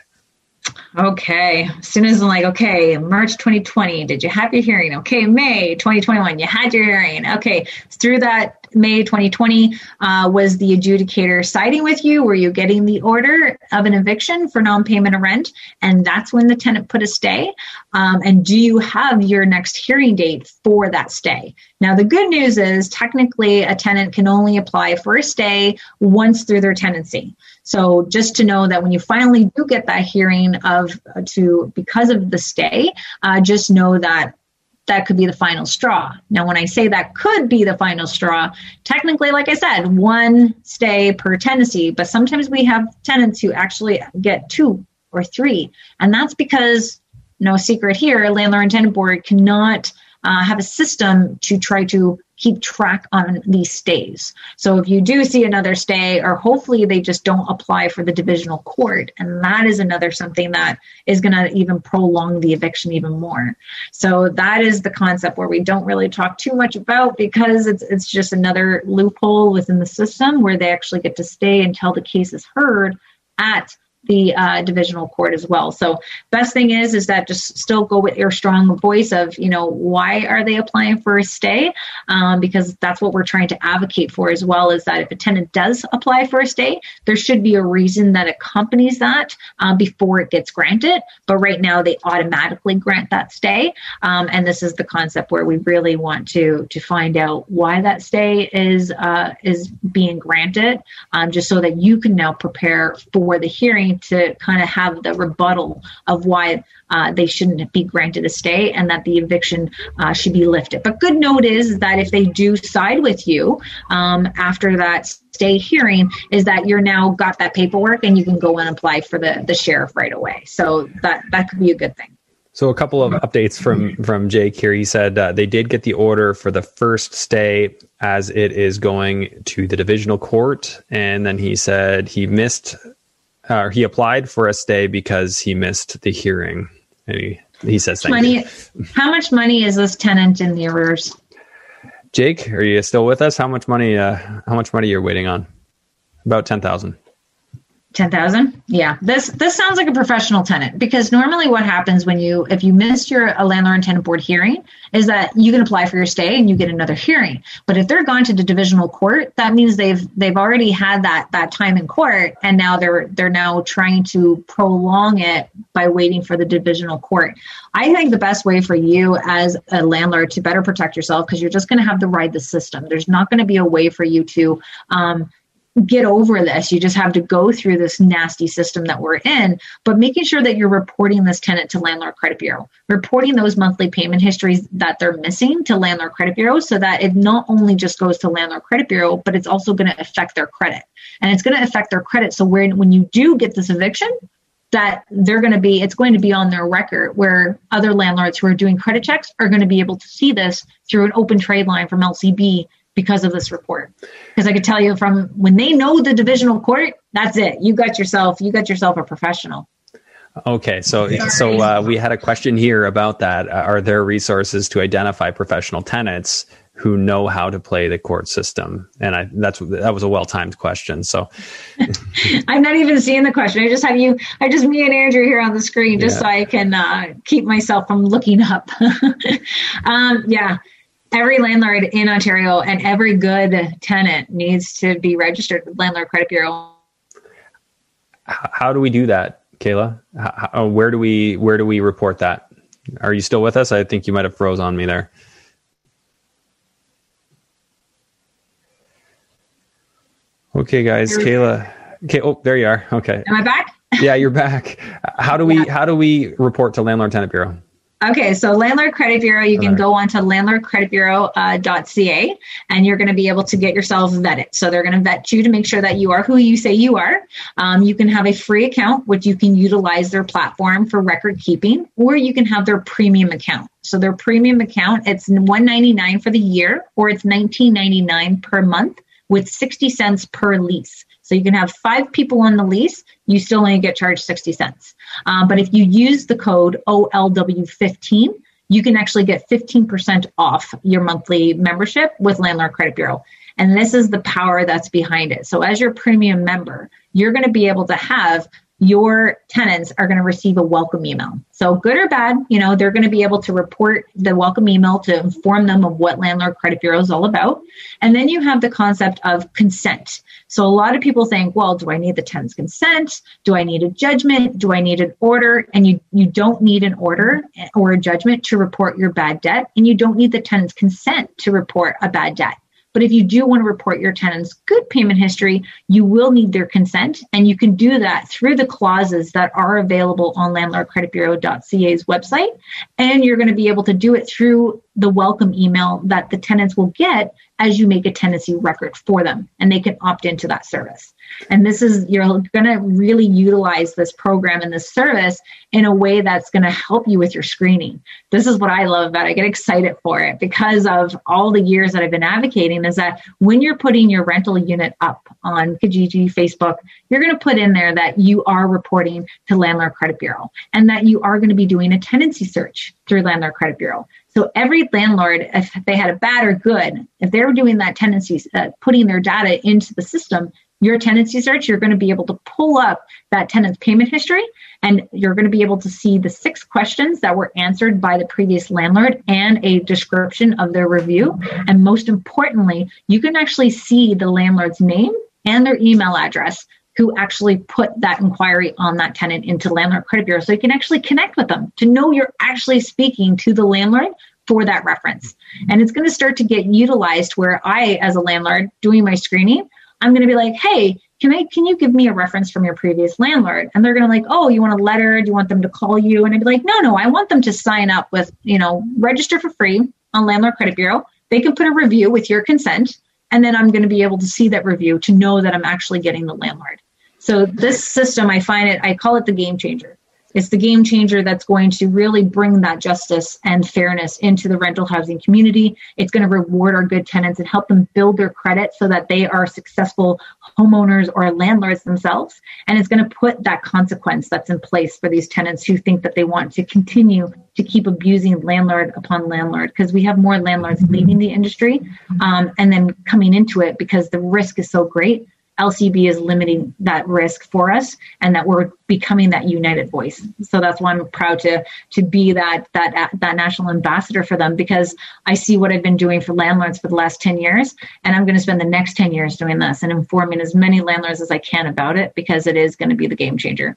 Okay. As soon as I'm like, okay, March 2020, did you have your hearing? Okay, May 2021, you had your hearing. Okay, through that May 2020, uh, was the adjudicator siding with you? Were you getting the order of an eviction for non payment of rent? And that's when the tenant put a stay. Um, and do you have your next hearing date for that stay? Now, the good news is technically a tenant can only apply for a stay once through their tenancy. So just to know that when you finally do get that hearing of to because of the stay, uh, just know that that could be the final straw. Now, when I say that could be the final straw, technically, like I said, one stay per tenancy, but sometimes we have tenants who actually get two or three. And that's because, no secret here, landlord and tenant board cannot uh, have a system to try to keep track on these stays. So if you do see another stay, or hopefully they just don't apply for the divisional court, and that is another something that is going to even prolong the eviction even more. So that is the concept where we don't really talk too much about because it's it's just another loophole within the system where they actually get to stay until the case is heard at the uh, divisional court as well. So best thing is is that just still go with your strong voice of you know why are they applying for a stay? Um, because that's what we're trying to advocate for as well is that if a tenant does apply for a stay there should be a reason that accompanies that um, before it gets granted. But right now they automatically grant that stay. Um, and this is the concept where we really want to to find out why that stay is uh, is being granted um, just so that you can now prepare for the hearing to kind of have the rebuttal of why uh, they shouldn't be granted a stay and that the eviction uh, should be lifted. But good note is that if they do side with you um, after that stay hearing, is that you're now got that paperwork and you can go and apply for the, the sheriff right away. So that that could be a good thing. So a couple of updates from from Jake here. He said uh, they did get the order for the first stay as it is going to the divisional court, and then he said he missed uh, he applied for a stay because he missed the hearing. And he, he says money. You. How much money is this tenant in the arrears? Jake, are you still with us? How much money? Uh, how much money you're waiting on? About ten thousand. Ten thousand. Yeah, this this sounds like a professional tenant because normally what happens when you if you missed your a landlord and tenant board hearing is that you can apply for your stay and you get another hearing. But if they're gone to the divisional court, that means they've they've already had that that time in court and now they're they're now trying to prolong it by waiting for the divisional court. I think the best way for you as a landlord to better protect yourself because you're just going to have to ride the system. There's not going to be a way for you to um, get over this. You just have to go through this nasty system that we're in, but making sure that you're reporting this tenant to Landlord Credit Bureau, reporting those monthly payment histories that they're missing to Landlord Credit Bureau so that it not only just goes to Landlord Credit Bureau, but it's also going to affect their credit. And it's going to affect their credit. So when, when you do get this eviction, that they're going to be it's going to be on their record where other landlords who are doing credit checks are going to be able to see this through an open trade line from LCB because of this report. Because I could tell you from when they know the divisional court, that's it. You got yourself you got yourself a professional. Okay, so so uh, we had a question here about that. Uh, are there resources to identify professional tenants who know how to play the court system? And I that's that was a well timed question. So I'm not even seeing the question. I just have you. I just me and Andrew here on the screen, just yeah. so I can uh, keep myself from looking up. um, yeah, every landlord in Ontario and every good tenant needs to be registered with Landlord Credit Bureau. How do we do that, Kayla? How, oh, where do we where do we report that? Are you still with us? I think you might have froze on me there. Okay, guys, Kayla. Okay, oh, there you are. Okay. Am I back? yeah, you're back. How do we yeah. how do we report to Landlord Tenant Bureau? Okay, so Landlord Credit Bureau, you can go on to landlordcreditbureau.ca uh, and you're going to be able to get yourself vetted. So they're going to vet you to make sure that you are who you say you are. Um, you can have a free account, which you can utilize their platform for record keeping, or you can have their premium account. So their premium account, it's 199 for the year, or it's 1999 per month with 60 cents per lease. So you can have five people on the lease, you still only get charged 60 cents. Um, but if you use the code OLW15, you can actually get 15% off your monthly membership with Landlord Credit Bureau. And this is the power that's behind it. So as your premium member, you're going to be able to have your tenants are going to receive a welcome email. So, good or bad, you know, they're going to be able to report the welcome email to inform them of what Landlord Credit Bureau is all about. And then you have the concept of consent. So, a lot of people think, well, do I need the tenant's consent? Do I need a judgment? Do I need an order? And you, you don't need an order or a judgment to report your bad debt. And you don't need the tenant's consent to report a bad debt. But if you do want to report your tenant's good payment history, you will need their consent. And you can do that through the clauses that are available on landlordcreditbureau.ca's website. And you're going to be able to do it through the welcome email that the tenants will get as you make a tenancy record for them. And they can opt into that service. And this is, you're going to really utilize this program and this service in a way that's going to help you with your screening. This is what I love about it. I get excited for it because of all the years that I've been advocating is that when you're putting your rental unit up on Kijiji, Facebook, you're going to put in there that you are reporting to Landlord Credit Bureau and that you are going to be doing a tenancy search through Landlord Credit Bureau. So every landlord, if they had a bad or good, if they were doing that tenancy, uh, putting their data into the system, your tenancy search, you're going to be able to pull up that tenant's payment history and you're going to be able to see the six questions that were answered by the previous landlord and a description of their review. And most importantly, you can actually see the landlord's name and their email address who actually put that inquiry on that tenant into landlord credit bureau so you can actually connect with them to know you're actually speaking to the landlord for that reference and it's going to start to get utilized where i as a landlord doing my screening I'm going to be like, hey, can I can you give me a reference from your previous landlord? And they're to like, oh, you want a letter? Do you want them to call you? And I'd be like, no, no, I want them to sign up with, you know, register for free on Landlord Credit Bureau. They can put a review with your consent, and then I'm to be able to see that review to know that I'm actually getting the landlord. So this system, I find it, I call it the game changer. It's the game changer that's going to really bring that justice and fairness into the rental housing community. It's going to reward our good tenants and help them build their credit so that they are successful homeowners or landlords themselves. And it's going to put that consequence that's in place for these tenants who think that they want to continue to keep abusing landlord upon landlord because we have more landlords leaving the industry um, and then coming into it because the risk is so great LCB is limiting that risk for us and that we're becoming that united voice. So that's why I'm proud to to be that that that national ambassador for them because I see what I've been doing for landlords for the last 10 years and I'm going to spend the next 10 years doing this and informing as many landlords as I can about it because it is going to be the game changer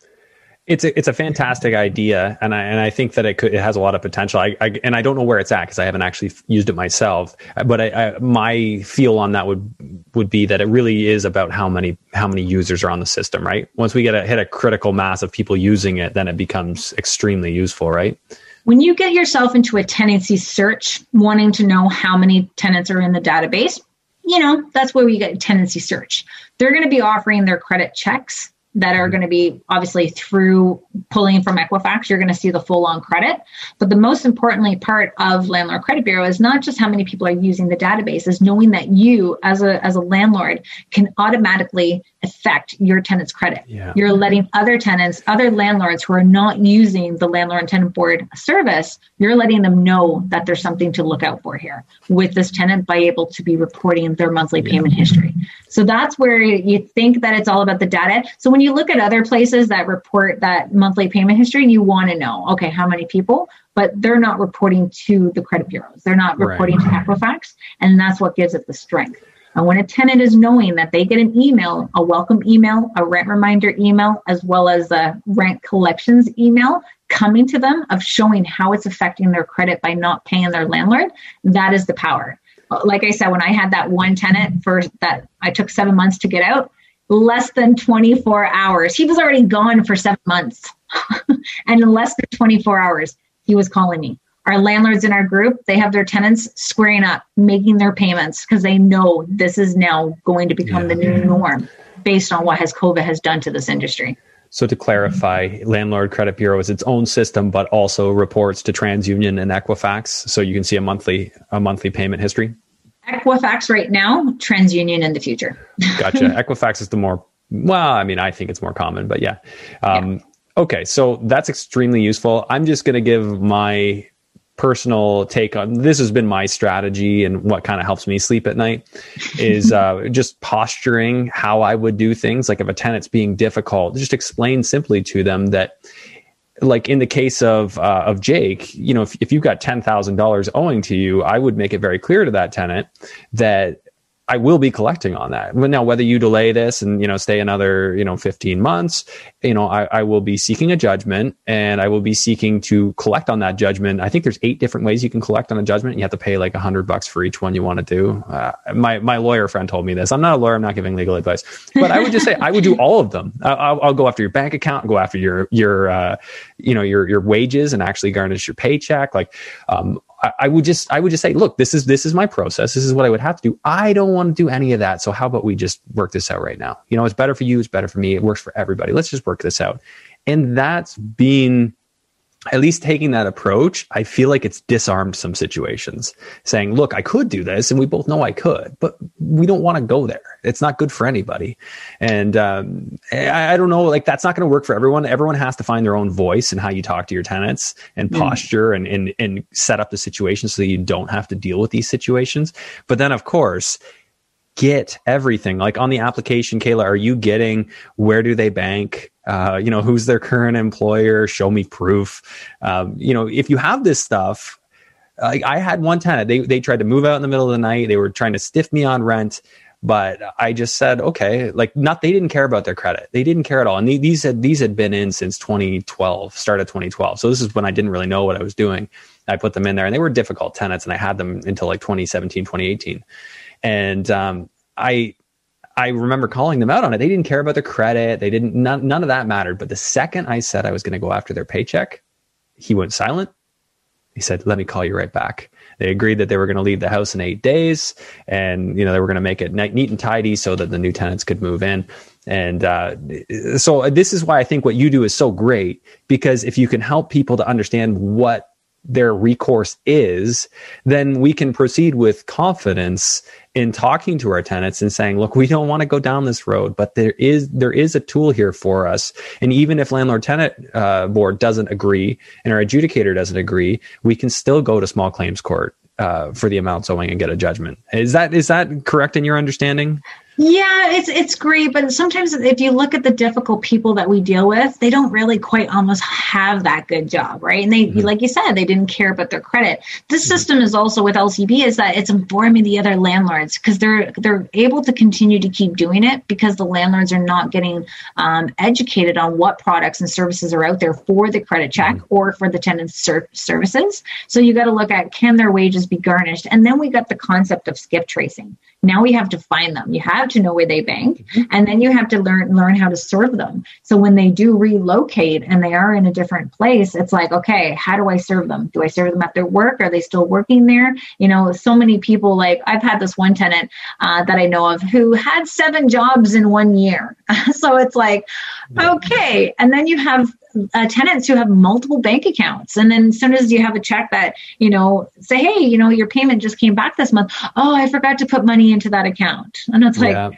it's a, it's a fantastic idea, and I and I think that it could it has a lot of potential. I, I and I don't know where it's at because I haven't actually used it myself. But I, I, my feel on that would would be that it really is about how many how many users are on the system. Right. Once we get a hit a critical mass of people using it, then it becomes extremely useful. Right. When you get yourself into a tenancy search, wanting to know how many tenants are in the database, you know that's where we get tenancy search. They're going to be offering their credit checks that are going to be obviously through pulling from Equifax, you're going to see the full on credit. But the most importantly part of Landlord Credit Bureau is not just how many people are using the database, is knowing that you as a as a landlord can automatically affect your tenant's credit. Yeah. You're letting other tenants, other landlords who are not using the landlord and tenant board service, you're letting them know that there's something to look out for here with this tenant by able to be reporting their monthly payment history. So that's where you think that it's all about the data. So when you look at other places that report that monthly payment history, you want to know, okay, how many people, but they're not reporting to the credit bureaus. They're not reporting right. to Equifax. And that's what gives it the strength. And when a tenant is knowing that they get an email, a welcome email, a rent reminder email, as well as a rent collections email coming to them of showing how it's affecting their credit by not paying their landlord, that is the power. Like I said, when I had that one tenant for that I took seven months to get out, less than 24 hours. He was already gone for seven months. and in less than 24 hours, he was calling me. Our landlords in our group, they have their tenants squaring up, making their payments because they know this is now going to become yeah. the new norm based on what has COVID has done to this industry. So to clarify, Landlord Credit Bureau is its own system, but also reports to TransUnion and Equifax, so you can see a monthly a monthly payment history. Equifax right now, TransUnion in the future. gotcha. Equifax is the more well, I mean, I think it's more common, but yeah. Um, yeah. Okay, so that's extremely useful. I'm just going to give my personal take on this has been my strategy and what kind of helps me sleep at night is uh, just posturing how I would do things. Like if a tenant's being difficult, just explain simply to them that like in the case of uh, of Jake, you know, if, if you've got ten thousand dollars owing to you, I would make it very clear to that tenant that I will be collecting on that. But now, whether you delay this and you know stay another you know 15 months, you know I, I, will be seeking a judgment and I will be seeking to collect on that judgment. I think there's eight different ways you can collect on a judgment. You have to pay like a hundred bucks for each one you want to do. Uh, my my lawyer friend told me this. I'm not a lawyer. I'm not giving legal advice, but I would just say I would do all of them. I'll, I'll go after your bank account, go after your your uh, you know your your wages, and actually garnish your paycheck. Like um, I, would just I would just say, look, this is this is my process. This is what I would have to do. I don't want to do any of that. So how about we just work this out right now? You know, it's better for you. It's better for me. It works for everybody. Let's just work this out. And that's being at least taking that approach, I feel like it's disarmed some situations saying, look, I could do this. And we both know I could, but we don't want to go there. It's not good for anybody. And um, I, I, don't know, like that's not going to work for everyone. Everyone has to find their own voice and how you talk to your tenants and mm. posture and, and, and set up the situation so that you don't have to deal with these situations. But then, of course, get everything like on the application kayla are you getting where do they bank uh, you know who's their current employer? Show me proof. Um, you know if you have this stuff like i had one tenant they, they tried to move out in the middle of the night they were trying to stiff me on rent but i just said okay like not they didn't care about their credit. They didn't care at all. And these had these had been in since 2012 start of 2012 so this is when i didn't really know what i was doing. I put them in there and they were difficult tenants and i had them until like 2017 2018 and um, I I remember calling them out on it. They didn't care about the credit. They didn't none, none of that mattered. But the second I said I was going to go after their paycheck, he went silent. He said, "Let me call you right back." They agreed that they were going to leave the house in eight days, and you know they were going to make it neat and tidy so that the new tenants could move in. And uh, so this is why I think what you do is so great because if you can help people to understand what their recourse is, then we can proceed with confidence in talking to our tenants and saying, look, we don't want to go down this road, but there is there is a tool here for us. And even if landlord tenant uh, board doesn't agree and our adjudicator doesn't agree, we can still go to small claims court uh, for the amounts owing and get a judgment. Is that is that correct in your understanding? Yeah, it's it's great, but sometimes if you look at the difficult people that we deal with, they don't really quite almost have that good job, right? And they, mm-hmm. like you said, they didn't care about their credit. This mm-hmm. system is also with LCB is that it's informing the other landlords because they're they're able to continue to keep doing it because the landlords are not getting um, educated on what products and services are out there for the credit check mm-hmm. or for the tenant ser- services. So you got to look at can their wages be garnished, and then we got the concept of skip tracing. Now we have to find them. You have have to know where they bank mm-hmm. and then you have to learn learn how to serve them. So when they do relocate and they are in a different place it's like okay how do i serve them? Do i serve them at their work? Are they still working there? You know so many people like i've had this one tenant uh, that i know of who had seven jobs in one year. So it's like okay. And then you have uh, tenants who have multiple bank accounts. And then as soon as you have a check that, you know, say, hey, you know, your payment just came back this month. Oh, I forgot to put money into that account. And it's like, yeah.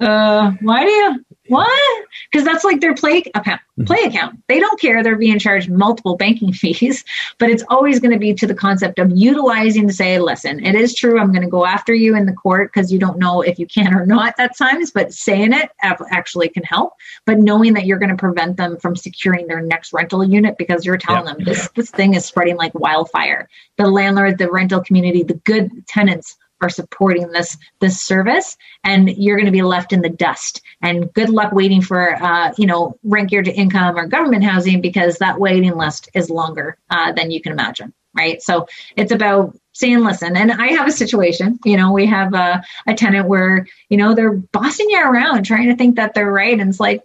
uh, why do you, what? Because that's like their play account. Mm-hmm. Play account. They don't care. They're being charged multiple banking fees, but it's always going to be to the concept of utilizing to say, listen, it is true. I'm going to go after you in the court because you don't know if you can or not at times. But saying it actually can help. But knowing that you're going to prevent them from securing their next rental unit because you're telling them this this thing is spreading like wildfire. The landlord, the rental community, the good tenants are supporting this this service and you're going to be left in the dust. And good luck waiting for uh, you know rent geared to income or government housing because that waiting list is longer uh, than you can imagine right? So it's about saying listen and i have a situation you know we have a, a tenant where you know they're bossing you around trying to think that they're right and it's like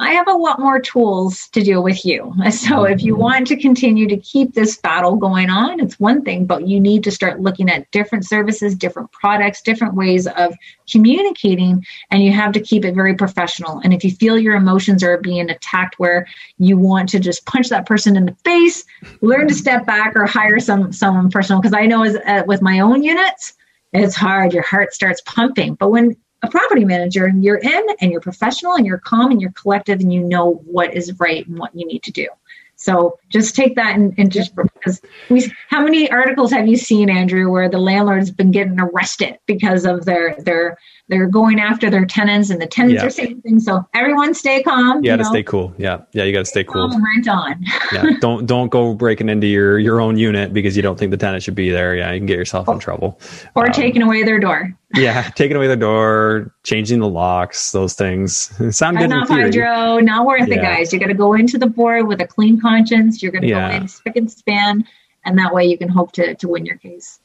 I have a lot more tools to deal with you. So if you want to continue to keep this battle going on, it's one thing, but you need to start looking at different services, different products, different ways of communicating, and you have to keep it very professional. And if you feel your emotions are being attacked where you want to just punch that person in the face, learn to step back or hire some someone personal. Because I know as uh, with my own units, it's hard. Your heart starts pumping. But when a property manager, you're in and you're professional and you're calm and you're collective and you know what is right and what you need to do. So just take that and, and just because we how many articles have you seen, Andrew, where the landlord's been getting arrested because of their their they're going after their tenants and the tenants yeah. are saying things. So everyone stay calm. You got to stay cool. Yeah. Yeah. You got to stay cool. Rent on. yeah. Don't, don't go breaking into your, your own unit because you don't think the tenant should be there. Yeah. You can get yourself in trouble. Or um, taking away their door. yeah. Taking away their door, changing the locks, those things sound good. Not hydro, not worth yeah. it, guys. You got to go into the board with a clean conscience. You're going to yeah. go in spick and span. And that way you can hope to, to win your case.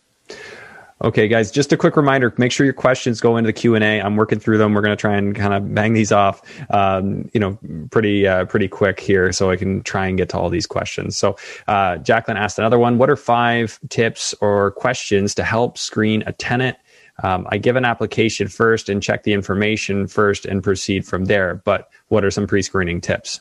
Okay, guys, just a quick reminder, make sure your questions go into the Q&A. I'm working through them. We're going to try and kind of bang these off, um, you know, pretty, uh, pretty quick here so I can try and get to all these questions. So, uh, Jacqueline asked another one. What are five tips or questions to help screen a tenant? Um, I give an application first and check the information first and proceed from there. But what are some pre-screening tips?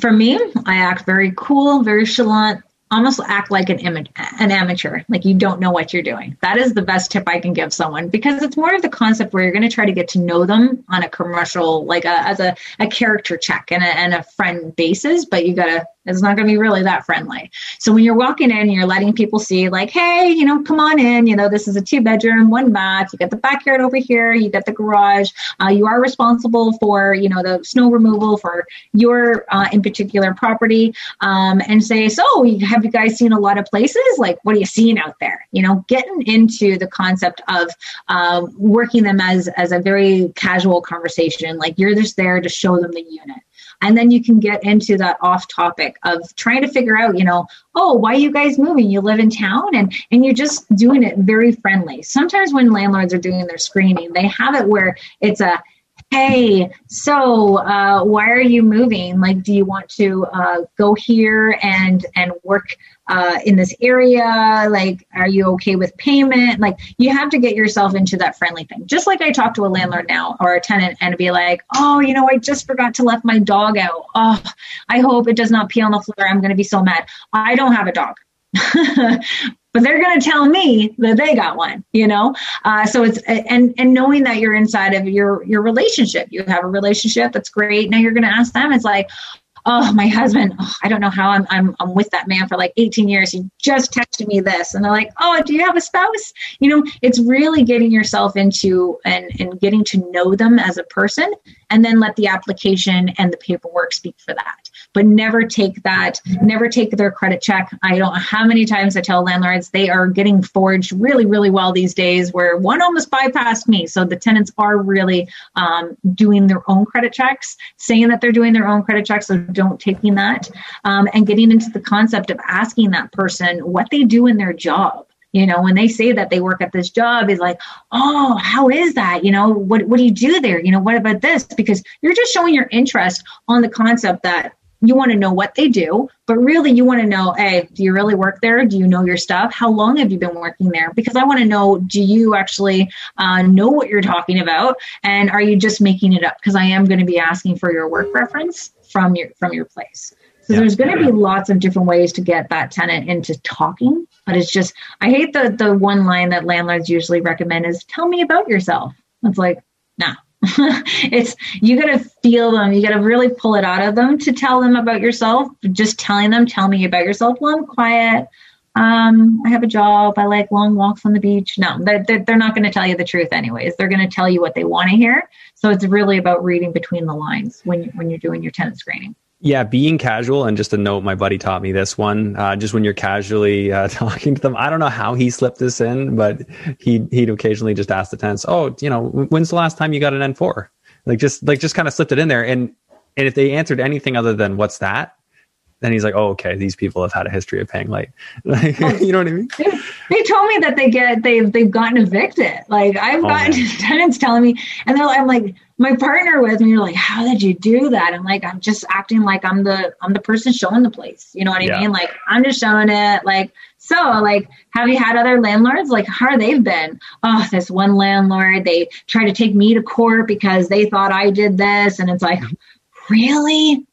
For me, I act very cool, very chalant, almost act like an image, an amateur, like you don't know what you're doing. That is the best tip I can give someone because it's more of the concept where you're going to try to get to know them on a commercial, like a, as a, a character check and a, and a friend basis, but you got to it's not going to be really that friendly. So when you're walking in, you're letting people see, like, hey, you know, come on in. You know, this is a two bedroom, one bath. You got the backyard over here. You got the garage. Uh, you are responsible for, you know, the snow removal for your uh, in particular property. Um, and say, so have you guys seen a lot of places? Like, what are you seeing out there? You know, getting into the concept of uh, working them as as a very casual conversation. Like you're just there to show them the unit. And then you can get into that off topic of trying to figure out, you know, oh, why are you guys moving? You live in town and and you're just doing it very friendly. Sometimes when landlords are doing their screening, they have it where it's a hey so uh, why are you moving like do you want to uh, go here and and work uh, in this area like are you okay with payment? Like you have to get yourself into that friendly thing. Just like i talk to a landlord now or a tenant and be like oh you know i just forgot to let my dog out. Oh i hope it does not pee on the floor. I'm going to be so mad. I don't have a dog. But they're going to tell me that they got one you know? Uh, so it's and and knowing that you're inside of your your relationship. You have a relationship that's great. Now you're going to ask them. It's like oh my husband oh, i don't know how I'm, I'm i'm with that man for like 18 years. He just texted me this. And they're like oh do you have a spouse? You know it's really getting yourself into and and getting to know them as a person and then let the application and the paperwork speak for that but never take that never take their credit check i don't know how many times i tell landlords they are getting forged really really well these days where one almost bypassed me so the tenants are really um, doing their own credit checks saying that they're doing their own credit checks so don't taking that um, and getting into the concept of asking that person what they do in their job You know, when they say that they work at this job, is like, oh, how is that? You know, what what do you do there? You know, what about this? Because you're just showing your interest on the concept that you want to know what they do, but really you want to know, hey, do you really work there? Do you know your stuff? How long have you been working there? Because I want to know, do you actually uh, know what you're talking about, and are you just making it up? Because I am going to be asking for your work reference from your from your place. So yeah. there's going to be lots of different ways to get that tenant into talking, but it's just I hate the the one line that landlords usually recommend is tell me about yourself. It's like, nah, it's you got to feel them. You got to really pull it out of them to tell them about yourself. Just telling them tell me about yourself. Well i'm quiet. Um, i have a job. I like long walks on the beach. No they're, they're not going to tell you the truth anyways. They're going to tell you what they want to hear. So it's really about reading between the lines when, when you're doing your tenant screening yeah, being casual and just a note, my buddy taught me this one. Uh, just when you're casually uh, talking to them, I don't know how he slipped this in, but he he'd occasionally just ask the tenants, "Oh, you know, when's the last time you got an N4?" Like just like just kind of slipped it in there, and and if they answered anything other than "What's that?" Then he's like, "Oh, okay, these people have had a history of paying late." Like, you know what I mean? They, they, told me that they get they've they've gotten evicted. Like I've oh, gotten man. tenants telling me, and they're like, I'm like my partner with me. You're like, "How did you do that?" I'm like, "I'm just acting like I'm the I'm the person showing the place." You know what I yeah. mean? Like I'm just showing it. Like so, like, have you had other landlords? Like, how they've been? Oh, this one landlord, they tried to take me to court because they thought I did this, and it's like, mm-hmm. really?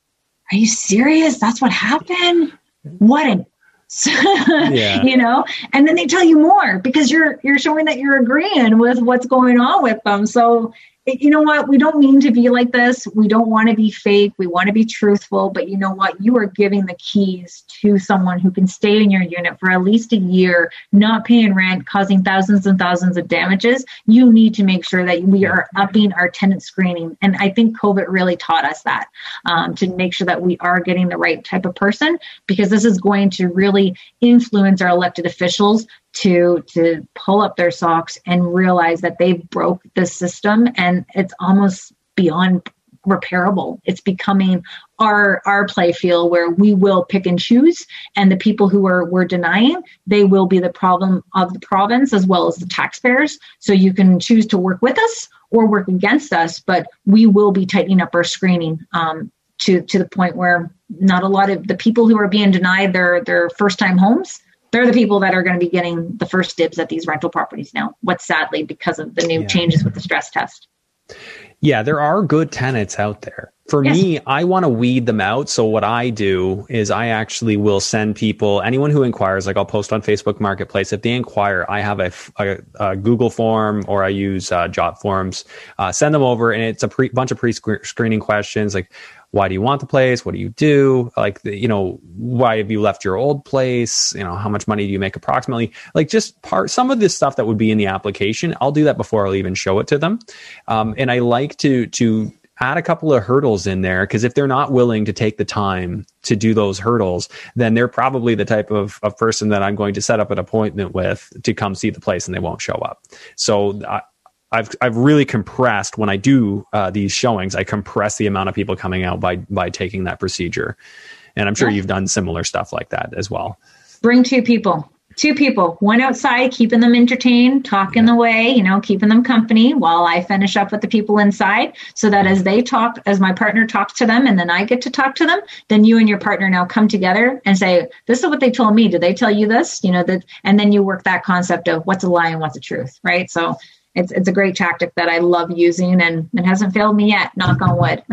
Are you serious? That's what happened? What an yeah. you know and then they tell you more because you're you're showing that you're agreeing with what's going on with them so you know what? We don't mean to be like this. We don't want to be fake. We want to be truthful. But you know what? You are giving the keys to someone who can stay in your unit for at least a year, not paying rent, causing thousands and thousands of damages. You need to make sure that we are upping our tenant screening. And I think COVID really taught us that um, to make sure that we are getting the right type of person because this is going to really influence our elected officials to to pull up their socks and realize that they broke the system and it's almost beyond repairable. It's becoming our our play field where we will pick and choose and the people who are we're denying they will be the problem of the province as well as the taxpayers. So you can choose to work with us or work against us but we will be tightening up our screening um, to to the point where not a lot of the people who are being denied their their first time homes they're the people that are going to be getting the first dibs at these rental properties now. What sadly, because of the new yeah. changes with the stress test. Yeah, there are good tenants out there. For yes. me, I want to weed them out. So what I do is I actually will send people, anyone who inquires, like I'll post on Facebook Marketplace. If they inquire, I have a, a, a Google form or I use uh, Jotforms. Uh, send them over, and it's a pre- bunch of pre-screening questions like why do you want the place? What do you do? Like, you know, why have you left your old place? You know, how much money do you make approximately? Like, just part some of this stuff that would be in the application. I'll do that before I'll even show it to them. Um, and I like to to add a couple of hurdles in there because if they're not willing to take the time to do those hurdles, then they're probably the type of, of person that I'm going to set up an appointment with to come see the place and they won't show up. So uh, I've I've really compressed when I do uh, these showings. I compress the amount of people coming out by by taking that procedure, and I'm sure yeah. you've done similar stuff like that as well. Bring two people, two people, one outside, keeping them entertained, talking yeah. the way, you know, keeping them company while I finish up with the people inside, so that as they talk, as my partner talks to them, and then I get to talk to them, then you and your partner now come together and say, "This is what they told me. Did they tell you this?" You know that, and then you work that concept of what's a lie and what's a truth, right? So it's it's a great tactic that I love using and it hasn't failed me yet. Knock on wood.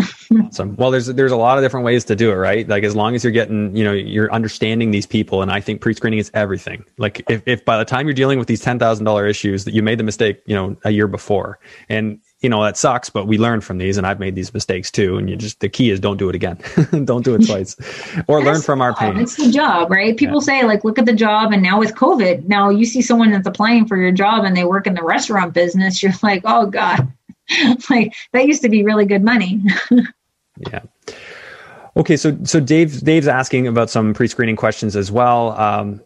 awesome. Well, there's there's a lot of different ways to do it, right? Like as long as you're getting, you know, you're understanding these people, and I think pre-screening is everything. Like if, if by the time you're dealing with these ten thousand dollar issues that you made the mistake, you know, a year before, and you know that sucks but we learn from these and i've made these mistakes too and you just the key is don't do it again. Don't do it twice. Or learn from our pain it's the job right? People yeah. say like look at the job and now with covid now you see someone that's applying for your job and they work in the restaurant business you're like oh god. Like that used to be really good money. Yeah. Okay so so dave dave's asking about some pre-screening questions as well. Um,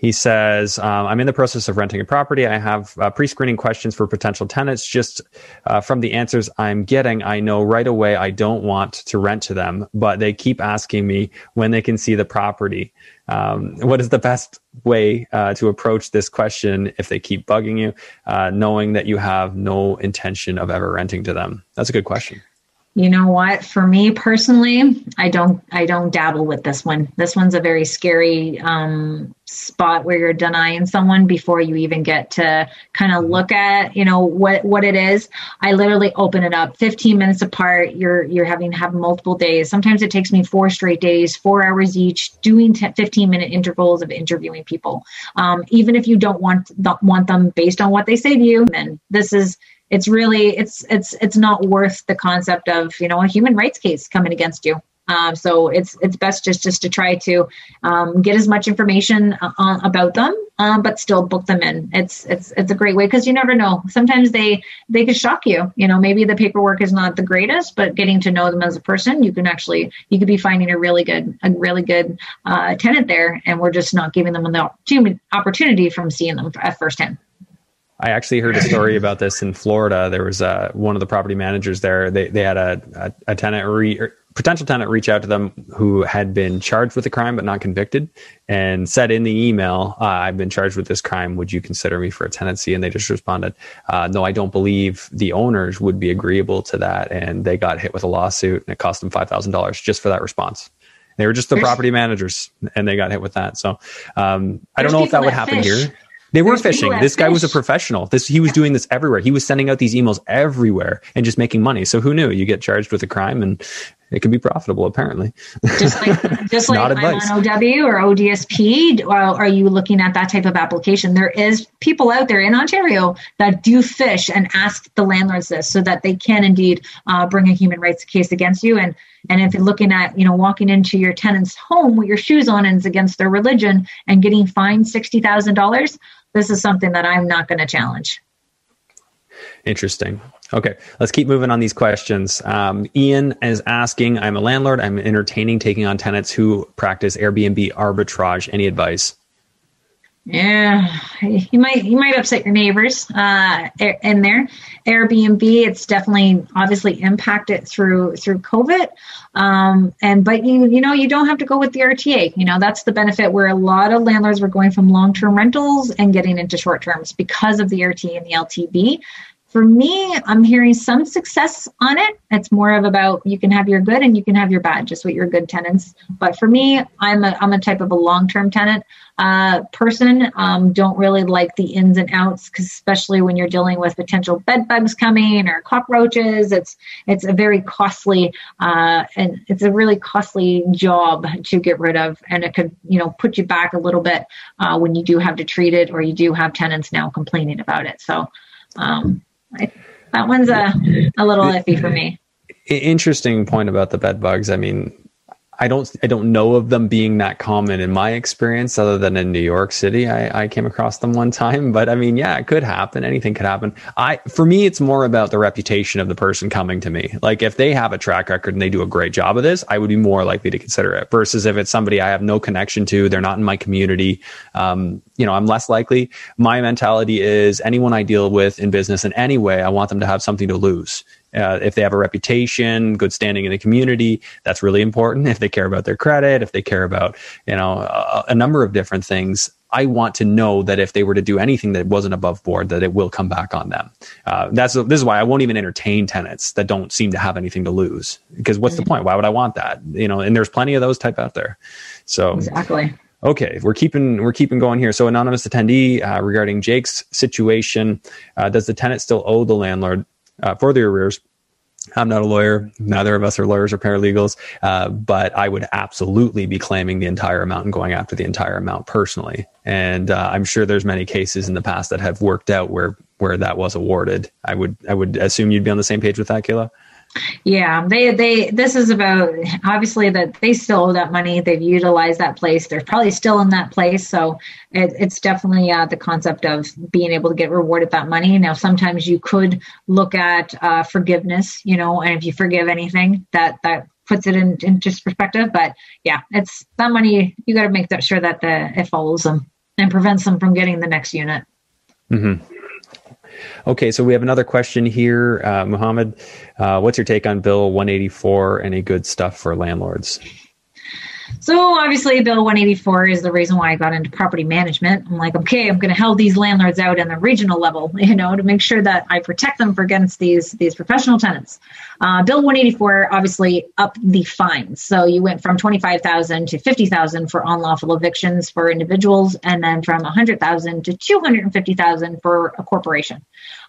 He says, um, I'm in the process of renting a property. I have uh, pre screening questions for potential tenants. Just uh, from the answers I'm getting, I know right away I don't want to rent to them, but they keep asking me when they can see the property. Um, what is the best way uh, to approach this question if they keep bugging you, uh, knowing that you have no intention of ever renting to them? That's a good question you know what? For me personally i don't i don't dabble with this one. This one's a very scary um, spot where you're denying someone before you even get to kind of look at you know what what it is. I literally open it up 15 minutes apart. You're you're having to have multiple days. Sometimes it takes me four straight days four hours each doing 10, 15 minute intervals of interviewing people. Um, even if you don't want want them based on what they say to you then this is it's really it's it's it's not worth the concept of you know a human rights case coming against you um, so it's it's best just just to try to um, get as much information uh, about them, um, but still book them in. It's it's it's a great way because you never know. Sometimes they they could shock you. You know, maybe the paperwork is not the greatest, but getting to know them as a person, you can actually you could be finding a really good a really good uh, tenant there, and we're just not giving them the opportunity from seeing them at firsthand. I actually heard a story about this in Florida. There was uh, one of the property managers there. They they had a a, a tenant re, potential tenant reach out to them who had been charged with a crime but not convicted, and said in the email, uh, "I've been charged with this crime. Would you consider me for a tenancy?" And they just responded, uh, "No, I don't believe the owners would be agreeable to that." And they got hit with a lawsuit, and it cost them five thousand dollars just for that response. They were just the property managers, and they got hit with that. So um, I don't know if that would happen fish. here. They were fishing. This guy fish. was a professional. This he was doing this everywhere. He was sending out these emails everywhere and just making money. So who knew? You get charged with a crime and it can be profitable apparently. Just like just like on OW or ODSP, are you looking at that type of application? There is people out there in Ontario that do fish and ask the landlords this so that they can indeed uh, bring a human rights case against you. And and if you're looking at you know walking into your tenant's home with your shoes on and it's against their religion and getting fined sixty thousand dollars this is something that I'm not going to challenge. Interesting. Okay, let's keep moving on these questions. Um, Ian is asking I'm a landlord. I'm entertaining taking on tenants who practice Airbnb arbitrage. Any advice? Yeah, you might you might upset your neighbors uh, in there. Airbnb, it's definitely obviously impacted through through COVID, um, and but you you know you don't have to go with the RTA. You know that's the benefit where a lot of landlords were going from long term rentals and getting into short terms because of the RTA and the LTB. For me, I'm hearing some success on it. It's more of about you can have your good and you can have your bad, just what your good tenants. But for me, I'm a I'm a type of a long term tenant uh, person. Um, don't really like the ins and outs, especially when you're dealing with potential bed bugs coming or cockroaches, it's it's a very costly uh, and it's a really costly job to get rid of, and it could you know put you back a little bit uh, when you do have to treat it or you do have tenants now complaining about it. So. Um, I, that one's a, a little iffy for me. Interesting point about the bed bugs. I mean, I don't I don't know of them being that common in my experience, other than in New York City. I, I came across them one time, but I mean, yeah, it could happen. Anything could happen. I for me, it's more about the reputation of the person coming to me. Like if they have a track record and they do a great job of this, I would be more likely to consider it. Versus if it's somebody I have no connection to, they're not in my community. Um, you know, I'm less likely. My mentality is anyone I deal with in business in any way, I want them to have something to lose. Uh, if they have a reputation, good standing in the community, that's really important. If they care about their credit, if they care about you know a, a, number of different things, I want to know that if they were to do anything that wasn't above board, that it will come back on them. Uh, that's this is why I won't even entertain tenants that don't seem to have anything to lose. Because what's mm-hmm. the point? Why would I want that? You know, and there's plenty of those type out there. So exactly. Okay, we're keeping we're keeping going here. So, anonymous attendee uh, regarding Jake's situation: uh, Does the tenant still owe the landlord uh, for the arrears. I'm not a lawyer. Neither of us are lawyers or paralegals, uh, but I would absolutely be claiming the entire amount and going after the entire amount personally. And uh, I'm sure there's many cases in the past that have worked out where where that was awarded. I would I would assume you'd be on the same page with that, Kayla. Yeah, they they this is about obviously that they still owe that money. They've utilized that place. They're probably still in that place, so it, it's definitely uh, the concept of being able to get rewarded that money. Now, sometimes you could look at uh, forgiveness, you know, and if you forgive anything, that that puts it in, in just perspective. But yeah, it's that money. You got to make that sure that the it follows them. and prevents them from getting the next unit. Mm-hmm. Okay, so we have another question here, uh, Muhammad. Uh, what's your take on Bill 184? Any good stuff for landlords? So obviously, Bill 184 is the reason why I got into property management. I'm like, okay, I'm going to help these landlords out in the regional level, you know, to make sure that I protect them against these these professional tenants. Uh, Bill 184 obviously upped the fines, so you went from 25,000 to 50,000 for unlawful evictions for individuals, and then from 100,000 to 250,000 for a corporation.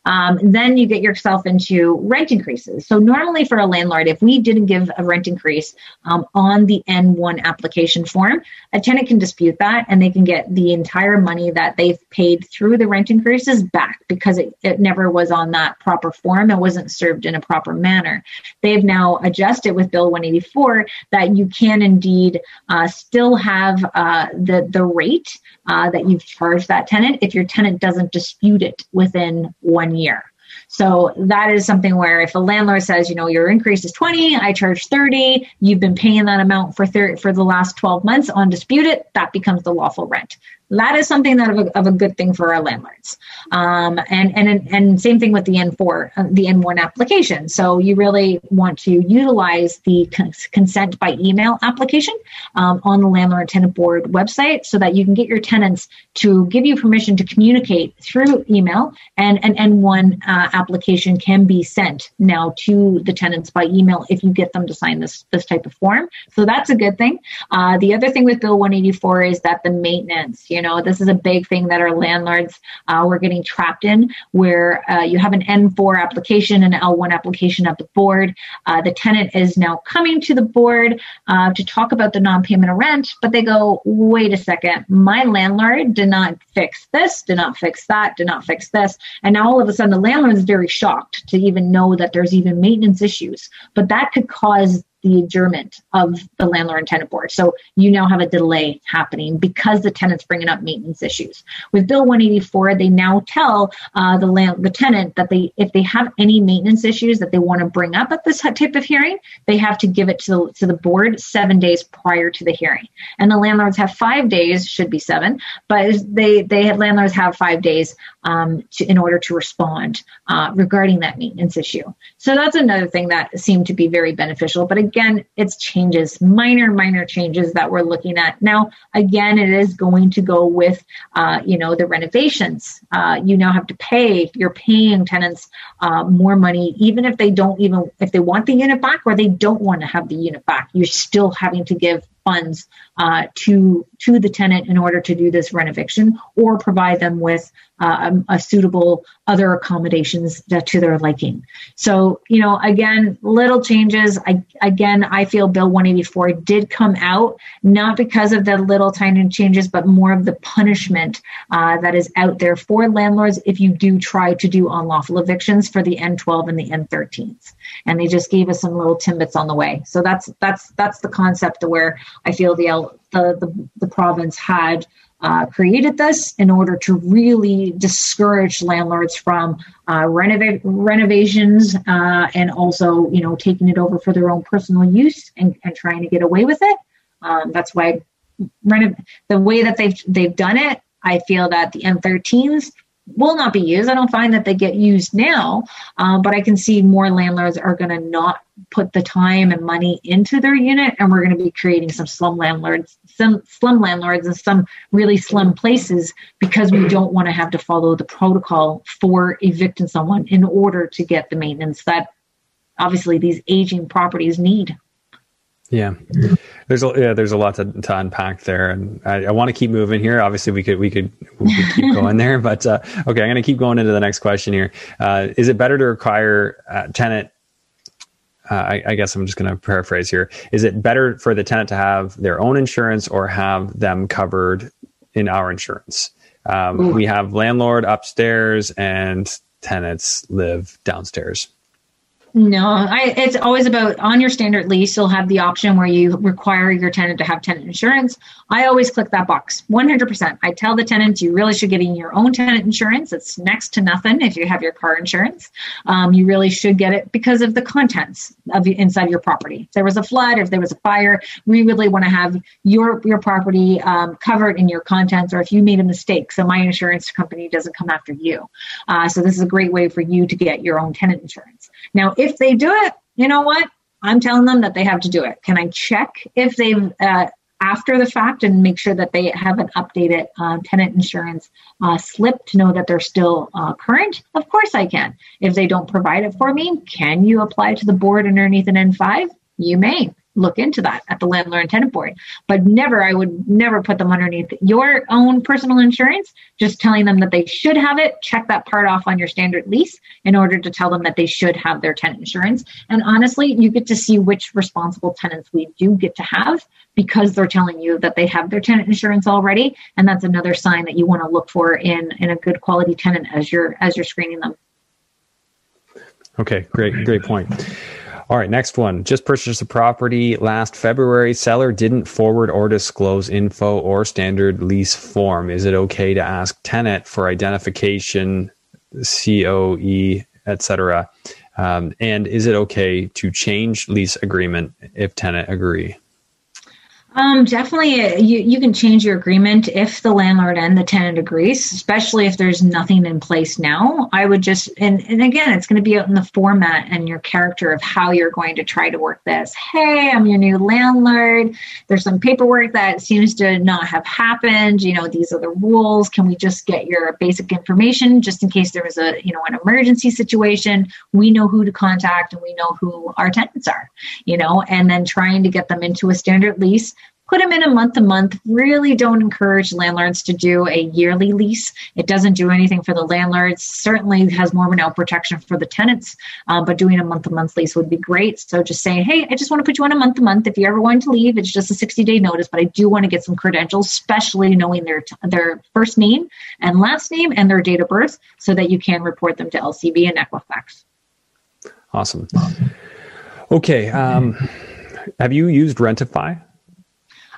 Um, then you get yourself into rent increases. So normally for a landlord, if we didn't give a rent increase um, on the N1 application form, a tenant can dispute that and they can get the entire money that they've paid through the rent increases back because it, it never was on that proper form. It wasn't served in a proper manner. They've now adjusted with Bill 184 that you can indeed uh, still have uh, the, the rate uh, that you've charged that tenant if your tenant doesn't dispute it within one year. So that is something where if a landlord says, you know, your increase is 20, I charge 30, you've been paying that amount for 30, for the last 12 months on undisputed, that becomes the lawful rent that is something that of a, of a good thing for our landlords. Um, and, and, and same thing with the N4, uh, the N1 application. So you really want to utilize the consent by email application um, on the landlord tenant board website so that you can get your tenants to give you permission to communicate through email and an N1 uh, application can be sent now to the tenants by email if you get them to sign this, this type of form. So that's a good thing. Uh, the other thing with Bill 184 is that the maintenance, you you know, this is a big thing that our landlords uh, were getting trapped in, where uh, you have an N4 application and an L1 application at the board. Uh, the tenant is now coming to the board uh, to talk about the non-payment of rent, but they go, wait a second, my landlord did not fix this, did not fix that, did not fix this, and now all of a sudden the landlord is very shocked to even know that there's even maintenance issues. But that could cause the adjournment of the landlord and tenant board. So you now have a delay happening because the tenant's bringing up maintenance issues. With Bill 184, they now tell uh, the land, the tenant that they, if they have any maintenance issues that they want to bring up at this type of hearing, they have to give it to the, to the board seven days prior to the hearing. And the landlords have five days, should be seven, but they they have, landlords have five days um, to, in order to respond uh, regarding that maintenance issue. So that's another thing that seemed to be very beneficial. But it's changes, minor, minor changes that we're looking at. Now, again, it is going to go with, uh, you know, the renovations. Uh, you now have to pay, you're paying tenants uh, more money, even if they don't even, if they want the unit back or they don't want to have the unit back, you're still having to give funds uh, to to the tenant in order to do this renovation or provide them with uh, a, a, suitable other accommodations to their liking. So, you know, again, little changes. I, again, I feel Bill 184 did come out not because of the little tiny changes, but more of the punishment uh, that is out there for landlords if you do try to do unlawful evictions for the N12 and the N13s. And they just gave us some little timbits on the way. So that's that's that's the concept of where I feel the the, the, the province had uh, created this in order to really discourage landlords from uh, renova- renovations uh, and also, you know, taking it over for their own personal use and, and trying to get away with it. Um, that's why reno- the way that they've they've done it, I feel that the N13s will not be used. I don't find that they get used now, uh, but I can see more landlords are going to not put the time and money into their unit, and we're going to be creating some slum landlords, some slum landlords, and some really slum places because we don't want to have to follow the protocol for evicting someone in order to get the maintenance that obviously these aging properties need. Yeah, there's a yeah, there's a lot to, to unpack there, and I, I want to keep moving here. Obviously, we could we could, we could keep going there, but uh, okay, I'm going to keep going into the next question here. Uh, is it better to require uh, tenant? Uh, I, I, guess I'm just going to paraphrase here. Is it better for the tenant to have their own insurance or have them covered in our insurance? Um, we have landlord upstairs and tenants live downstairs. No, I, it's always about on your standard lease, you'll have the option where you require your tenant to have tenant insurance. I always click that box 100%. I tell the tenants you really should get in your own tenant insurance. It's next to nothing if you have your car insurance. Um, you really should get it because of the contents of inside your property. If there was a flood, if there was a fire, we really want to have your, your property um, covered in your contents or if you made a mistake so my insurance company doesn't come after you. Uh, so this is a great way for you to get your own tenant insurance. Now, if they do it, you know what? I'm telling them that they have to do it. Can I check if they've uh, after the fact and make sure that they have an updated uh, tenant insurance uh, slip to know that they're still uh, current? Of course I can. If they don't provide it for me, can you apply to the board underneath an N5? You may look into that at the landlord and tenant board. But never, I would never put them underneath your own personal insurance, just telling them that they should have it. Check that part off on your standard lease in order to tell them that they should have their tenant insurance. And honestly, you get to see which responsible tenants we do get to have because they're telling you that they have their tenant insurance already. And that's another sign that you want to look for in, in a good quality tenant as you're as you're screening them. Okay, great, great point. All right, next one. Just purchased a property last February. Seller didn't forward or disclose info or standard lease form. Is it okay to ask tenant for identification, COE, etc.? Um, and is it okay to change lease agreement if tenant agree? Um, definitely, uh, you, you can change your agreement if the landlord and the tenant agrees, especially if there's nothing in place now. I would just, and, and again, it's going to be out in the format and your character of how you're going to try to work this. Hey, I'm your new landlord. There's some paperwork that seems to not have happened. You know, these are the rules. Can we just get your basic information just in case there was a, you know, an emergency situation? We know who to contact and we know who our tenants are, you know, and then trying to get them into a standard lease put them in a month to month. Really don't encourage landlords to do a yearly lease. It doesn't do anything for the landlords. Certainly has more of an out protection for the tenants, um, but doing a month to month lease would be great. So just saying, hey, I just want to put you on a month to month. If you ever want to leave, it's just a 60 day notice, but I do want to get some credentials, especially knowing their their first name and last name and their date of birth, so that you can report them to LCB and Equifax. Awesome. Okay. Um, have you used Rentify?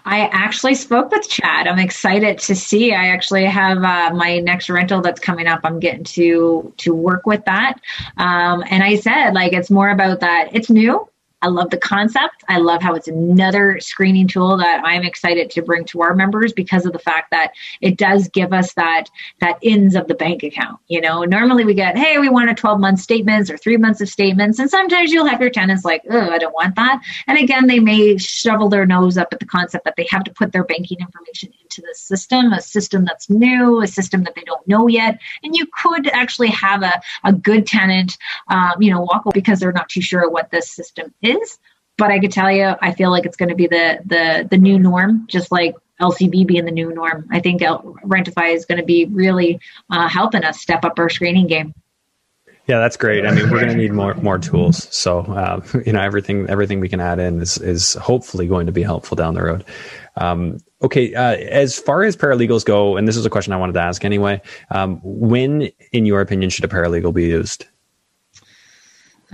I actually spoke with Chad. I'm excited to see. I actually have uh, my next rental that's coming up. I'm getting to to work with that. Um, and I said like it's more about that. It's new. I love the concept. I love how it's another screening tool that I'm excited to bring to our members because of the fact that it does give us that that ins of the bank account. You know, normally we get, hey, we want a 12 month statements or three months of statements, and sometimes you'll have your tenants like, oh, I don't want that. And again, they may shovel their nose up at the concept that they have to put their banking information into the system, a system that's new, a system that they don't know yet, and you could actually have a a good tenant, um, you know, walk away because they're not too sure what this system is is. But I could tell you, I feel like it's going to be the the the new norm, just like LCB being the new norm. I think Rentify is going to be really uh, helping us step up our screening game. Yeah, that's great. I mean, we're going to need more more tools. So, uh, you know, everything everything we can add in is is hopefully going to be helpful down the road. Um, okay, uh, as far as paralegals go, and this is a question I wanted to ask anyway. Um, when, in your opinion, should a paralegal be used?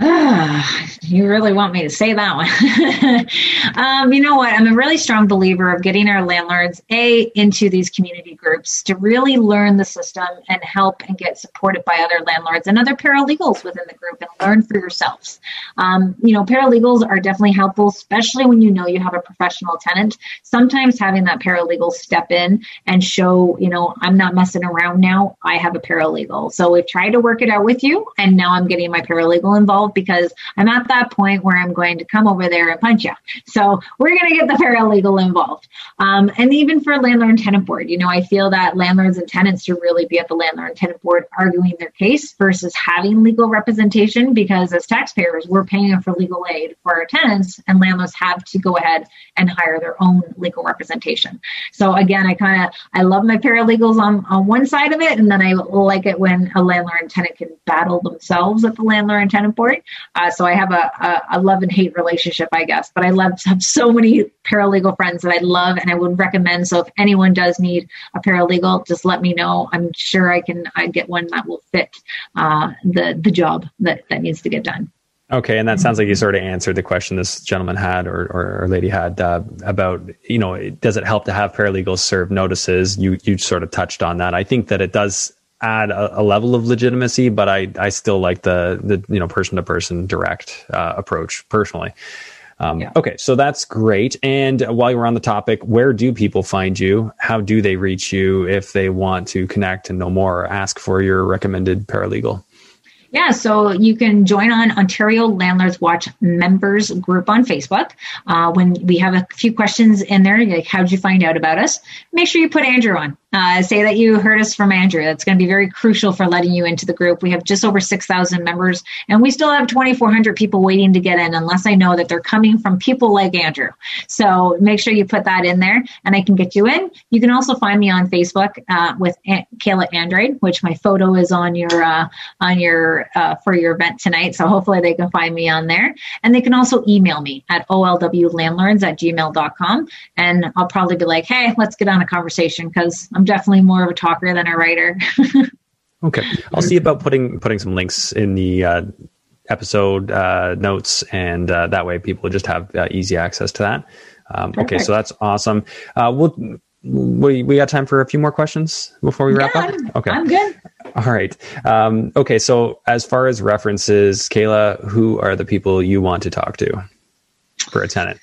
You really want me to say that one. um, you know what? I'm a really strong believer of getting our landlords a into these community groups to really learn the system and help and get supported by other landlords and other paralegals within the group and learn for yourselves. Um, you know, paralegals are definitely helpful, especially when you know you have a professional tenant. Sometimes having that paralegal step in and show, you know, I'm not messing around now. I have a paralegal. So we've tried to work it out with you, and now I'm getting my paralegal involved because I'm at that point where I'm going to come over there and punch you. So we're going to get the paralegal involved. Um, and even for a landlord and tenant board, you know, I feel that landlords and tenants should really be at the landlord and tenant board arguing their case versus having legal representation because as taxpayers, we're paying for legal aid for our tenants and landlords have to go ahead and hire their own legal representation. So again, I kind of, I love my paralegals on, on one side of it. And then I like it when a landlord and tenant can battle themselves at the landlord and tenant board. Uh, so I have a, a, a, love and hate relationship, I guess. But I love have so many paralegal friends that I love and I would recommend. So if anyone does need a paralegal, just let me know. I'm sure I can I get one that will fit uh, the the job that that needs to get done. Okay, and that sounds like you sort of answered the question this gentleman had or, or, or lady had uh, about you know does it help to have paralegals serve notices? You you sort of touched on that. I think that it does add a, a level of legitimacy, but I I still like the the you know person to person direct uh, approach personally. Um, yeah. Okay, so that's great. And while we're on the topic, where do people find you? How do they reach you if they want to connect and know more or ask for your recommended paralegal? Yeah, so you can join on Ontario Landlords Watch members group on Facebook. Uh, when we have a few questions in there, like how did you find out about us? Make sure you put Andrew on. Uh, say that you heard us from Andrew. That's going to be very crucial for letting you into the group. We have just over 6,000 members, and we still have 2,400 people waiting to get in, unless I know that they're coming from people like Andrew. So make sure you put that in there, and I can get you in. You can also find me on Facebook uh, with a- Kayla Andrade, which my photo is on your uh, on your uh, for your event tonight. So hopefully they can find me on there, and they can also email me at olwlandlords at gmail.com, and I'll probably be like, hey, let's get on a conversation because I'm definitely more of a talker than a writer. okay, I'll see about putting putting some links in the uh, episode uh, notes, and uh, that way people just have uh, easy access to that. Um, okay, so that's awesome. Uh, we'll. We, we got time for a few more questions before we wrap yeah, up. Okay, I'm good. All right. Um, okay. So, as far as references, Kayla, who are the people you want to talk to for a tenant?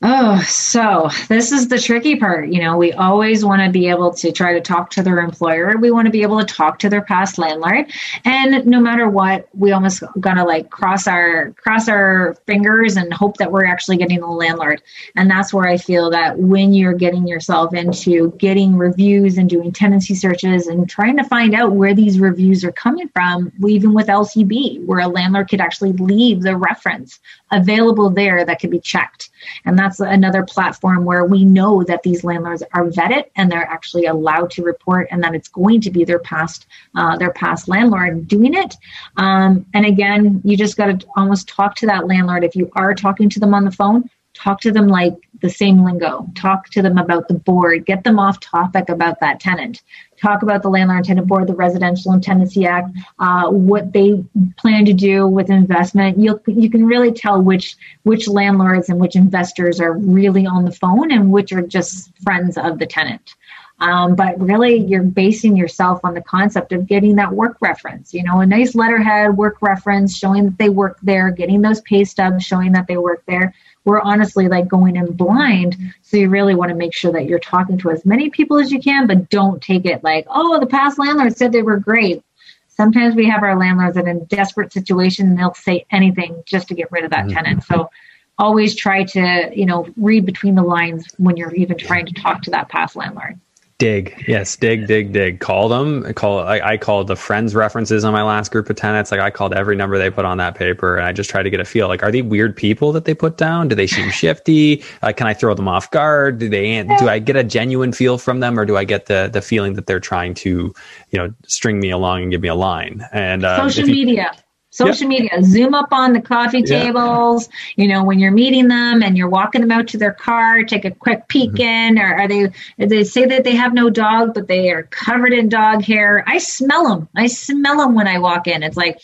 Oh, so this is the tricky part. You know, we always want to be able to try to talk to their employer. We want to be able to talk to their past landlord. And no matter what, we almost gotta like cross our cross our fingers and hope that we're actually getting the landlord. And that's where I feel that when you're getting yourself into getting reviews and doing tenancy searches and trying to find out where these reviews are coming from, even with LCB, where a landlord could actually leave the reference available there that could be checked. And that's another platform where we know that these landlords are vetted and they're actually allowed to report and that it's going to be their past uh, their past landlord doing it. Um, and again, you just got to almost talk to that landlord. If you are talking to them on the phone, talk to them like the same lingo. Talk to them about the board. Get them off topic about that tenant. Talk about the landlord and tenant board, the Residential and Tenancy Act, uh, what they plan to do with investment. You you can really tell which which landlords and which investors are really on the phone and which are just friends of the tenant. Um, but really, you're basing yourself on the concept of getting that work reference. You know, a nice letterhead work reference showing that they work there, getting those pay stubs showing that they work there we're honestly like going in blind. So you really want to make sure that you're talking to as many people as you can, but don't take it like, oh, the past landlord said they were great. Sometimes we have our landlords that in desperate situation and they'll say anything just to get rid of that mm-hmm. tenant. So always try to, you know, read between the lines when you're even trying to talk to that past landlord. Dig. Yes, dig, dig, dig. Call them. Call. I, I called the friends references on my last group of tenants. Like I called every number they put on that paper, and I just tried to get a feel. Like, are they weird people that they put down? Do they seem shifty? Uh, can I throw them off guard? Do they? Do I get a genuine feel from them, or do I get the the feeling that they're trying to, you know, string me along and give me a line? And uh, social you, media social yep. media zoom up on the coffee tables yeah. you know when you're meeting them and you're walking them out to their car take a quick peek mm-hmm. in or are they they say that they have no dog but they are covered in dog hair i smell them i smell them when i walk in it's like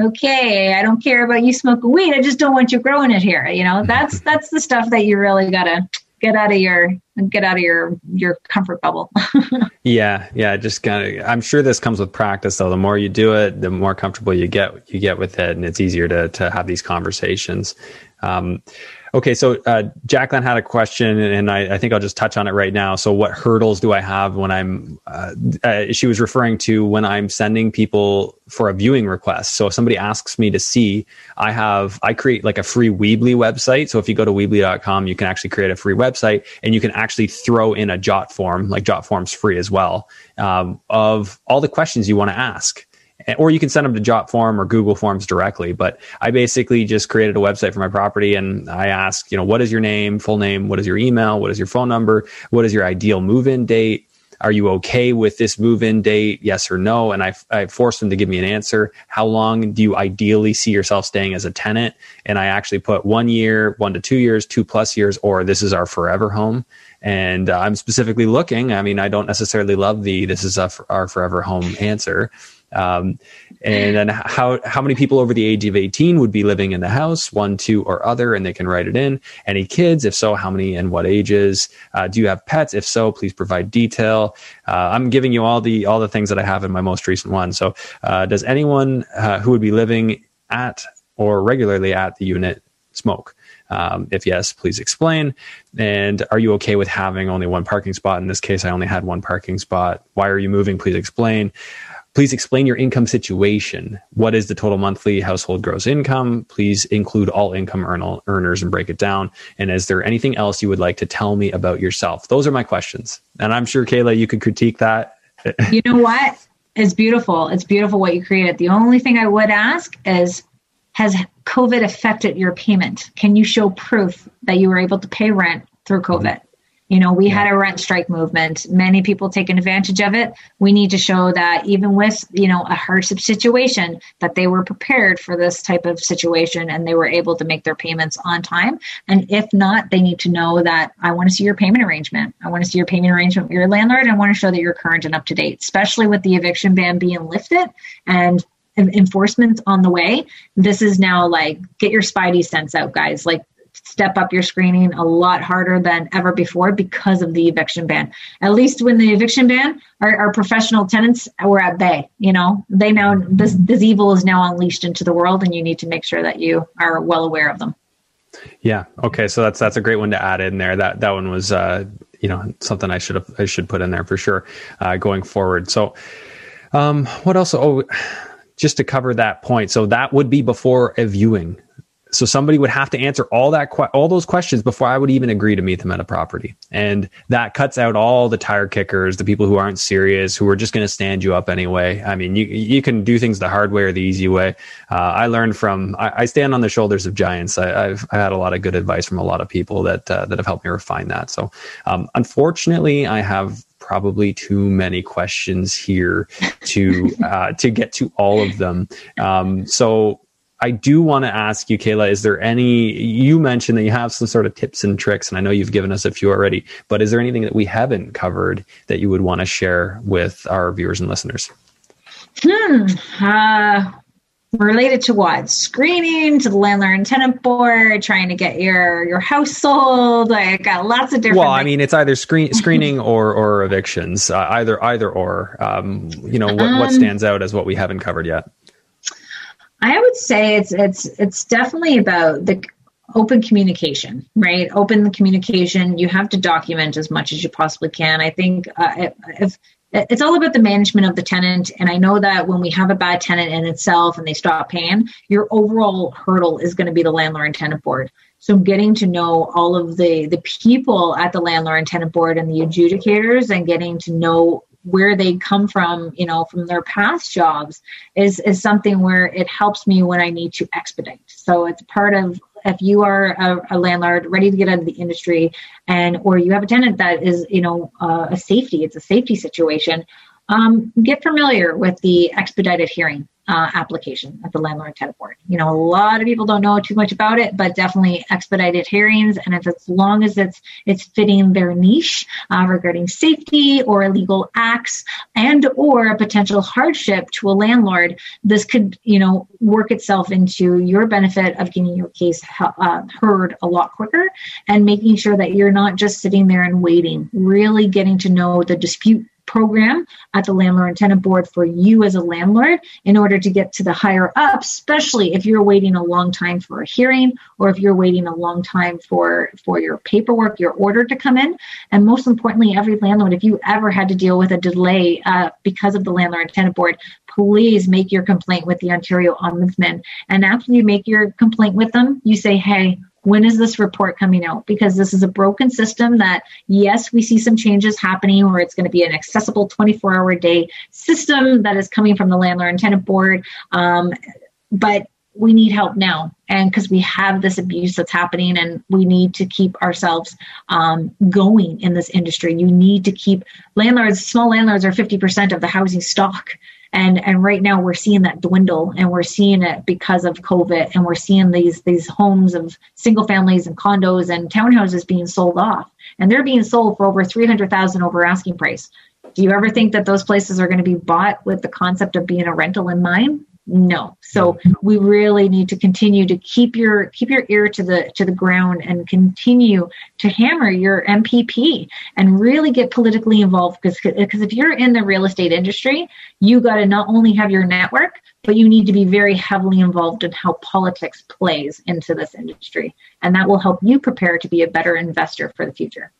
okay i don't care about you smoking weed i just don't want you growing it here you know that's that's the stuff that you really gotta get out of your get out of your your comfort bubble. Yeah yeah just kind of i'm sure this comes with practice though. The more you do it the more comfortable you get you get with it and it's easier to to have these conversations. Um, Okay, so uh, Jacqueline had a question, and I, I, think I'll just touch on it right now. So, what hurdles do I have when I'm? Uh, uh, she was referring to when I'm sending people for a viewing request. So, if somebody asks me to see, I have I create like a free Weebly website. So, if you go to Weebly.com, you can actually create a free website, and you can actually throw in a Jotform, like Jotform's free as well, um, of all the questions you want to ask or you can send them to Jotform or Google Forms directly. But I basically just created a website for my property and I ask, you know, what is your name, full name? What is your email? What is your phone number? What is your ideal move in date? Are you okay with this move in date? Yes or no? And I, I forced them to give me an answer. How long do you ideally see yourself staying as a tenant? And I actually put one year, one to two years, two plus years, or this is our forever home. And uh, I'm specifically looking. I mean, I don't necessarily love the this is our forever home answer Um, and then how how many people over the age of 18 would be living in the house one two or other and they can write it in any kids if so how many and what ages uh, do you have pets if so please provide detail uh, i'm giving you all the all the things that i have in my most recent one so uh, does anyone uh, who would be living at or regularly at the unit smoke um, if yes, please explain. And are you okay with having only one parking spot? In this case, I only had one parking spot. Why are you moving? Please explain. Please explain your income situation. What is the total monthly household gross income? Please include all income earn- earners and break it down. And is there anything else you would like to tell me about yourself? Those are my questions. And I'm sure, Kayla, you could critique that. you know what? It's beautiful. It's beautiful what you created. The only thing I would ask is has COVID affected your payment? Can you show proof that you were able to pay rent through COVID? You know, we yeah. had a rent strike movement. Many people taking advantage of it. We need to show that even with, you know, a hardship situation, that they were prepared for this type of situation and they were able to make their payments on time. And if not, they need to know that I want to see your payment arrangement. I want to see your payment arrangement with your landlord. I want to show that you're current and up to date, especially with the eviction ban being lifted and enforcement on the way. This is now like get your spidey sense out, guys. Like step up your screening a lot harder than ever before because of the eviction ban. At least when the eviction ban, our, our professional tenants were at bay. You know, they now this this evil is now unleashed into the world, and you need to make sure that you are well aware of them. Yeah. Okay. So that's that's a great one to add in there. That that one was uh, you know something I should have I should put in there for sure uh, going forward. So um, what else? Oh, just to cover that point. So that would be before a viewing. So somebody would have to answer all that all those questions before I would even agree to meet them at a property. And that cuts out all the tire kickers, the people who aren't serious, who are just going to stand you up anyway. I mean, you you can do things the hard way or the easy way. Uh, I learned from I, I, stand on the shoulders of giants. I, have I had a lot of good advice from a lot of people that uh, that have helped me refine that. So um, unfortunately, I have probably too many questions here to uh, to get to all of them. Um, so I do want to ask you, Kayla, is there any, you mentioned that you have some sort of tips and tricks, and I know you've given us a few already, but is there anything that we haven't covered that you would want to share with our viewers and listeners? Hmm. Uh, related to what screening to the landlord and tenant board trying to get your your house sold i got lots of different well i mean it's either screen screening or or evictions uh, either either or um, you know what, um, what stands out as what we haven't covered yet i would say it's it's it's definitely about the open communication right open the communication you have to document as much as you possibly can i think uh, if it's all about the management of the tenant. And I know that when we have a bad tenant in itself and they stop paying, your overall hurdle is going to be the landlord and tenant board. So getting to know all of the the people at the landlord and tenant board and the adjudicators and getting to know where they come from, you know, from their past jobs is is something where it helps me when I need to expedite. So it's part of if you are a, a, landlord ready to get out of the industry and or you have a tenant that is you know uh, a safety it's a safety situation um, get familiar with the expedited hearing uh, application at the landlord tenant board. You know, a lot of people don't know too much about it, but definitely expedited hearings. And if as long as it's it's fitting their niche uh, regarding safety or illegal acts and or a potential hardship to a landlord, this could you know work itself into your benefit of getting your case uh, heard a lot quicker and making sure that you're not just sitting there and waiting. Really getting to know the dispute program at the landlord and tenant board for you as a landlord in order to get to the higher up, especially if you're waiting a long time for a hearing or if you're waiting a long time for, for your paperwork, your order to come in. And most importantly, every landlord, if you ever had to deal with a delay uh, because of the landlord and tenant board, please make your complaint with the Ontario Ombudsman. And after you make your complaint with them, you say, hey, when is this report coming out? Because this is a broken system that, yes, we see some changes happening where it's going to be an accessible 24 hour day system that is coming from the landlord and tenant board. Um, but we need help now. And because we have this abuse that's happening and we need to keep ourselves um, going in this industry. You need to keep landlords, small landlords are 50% of the housing stock and and right now we're seeing that dwindle and we're seeing it because of covid and we're seeing these these homes of single families and condos and townhouses being sold off and they're being sold for over 300000 over asking price Do you ever think that those places are going to be bought with the concept of being a rental in mind? No. So we really need to continue to keep your keep your ear to the to the ground and continue to hammer your mpp and really get politically involved. Because because if you're in the real estate industry you got to not only have your network but you need to be very heavily involved in how politics plays into this industry. And that will help you prepare to be a better investor for the future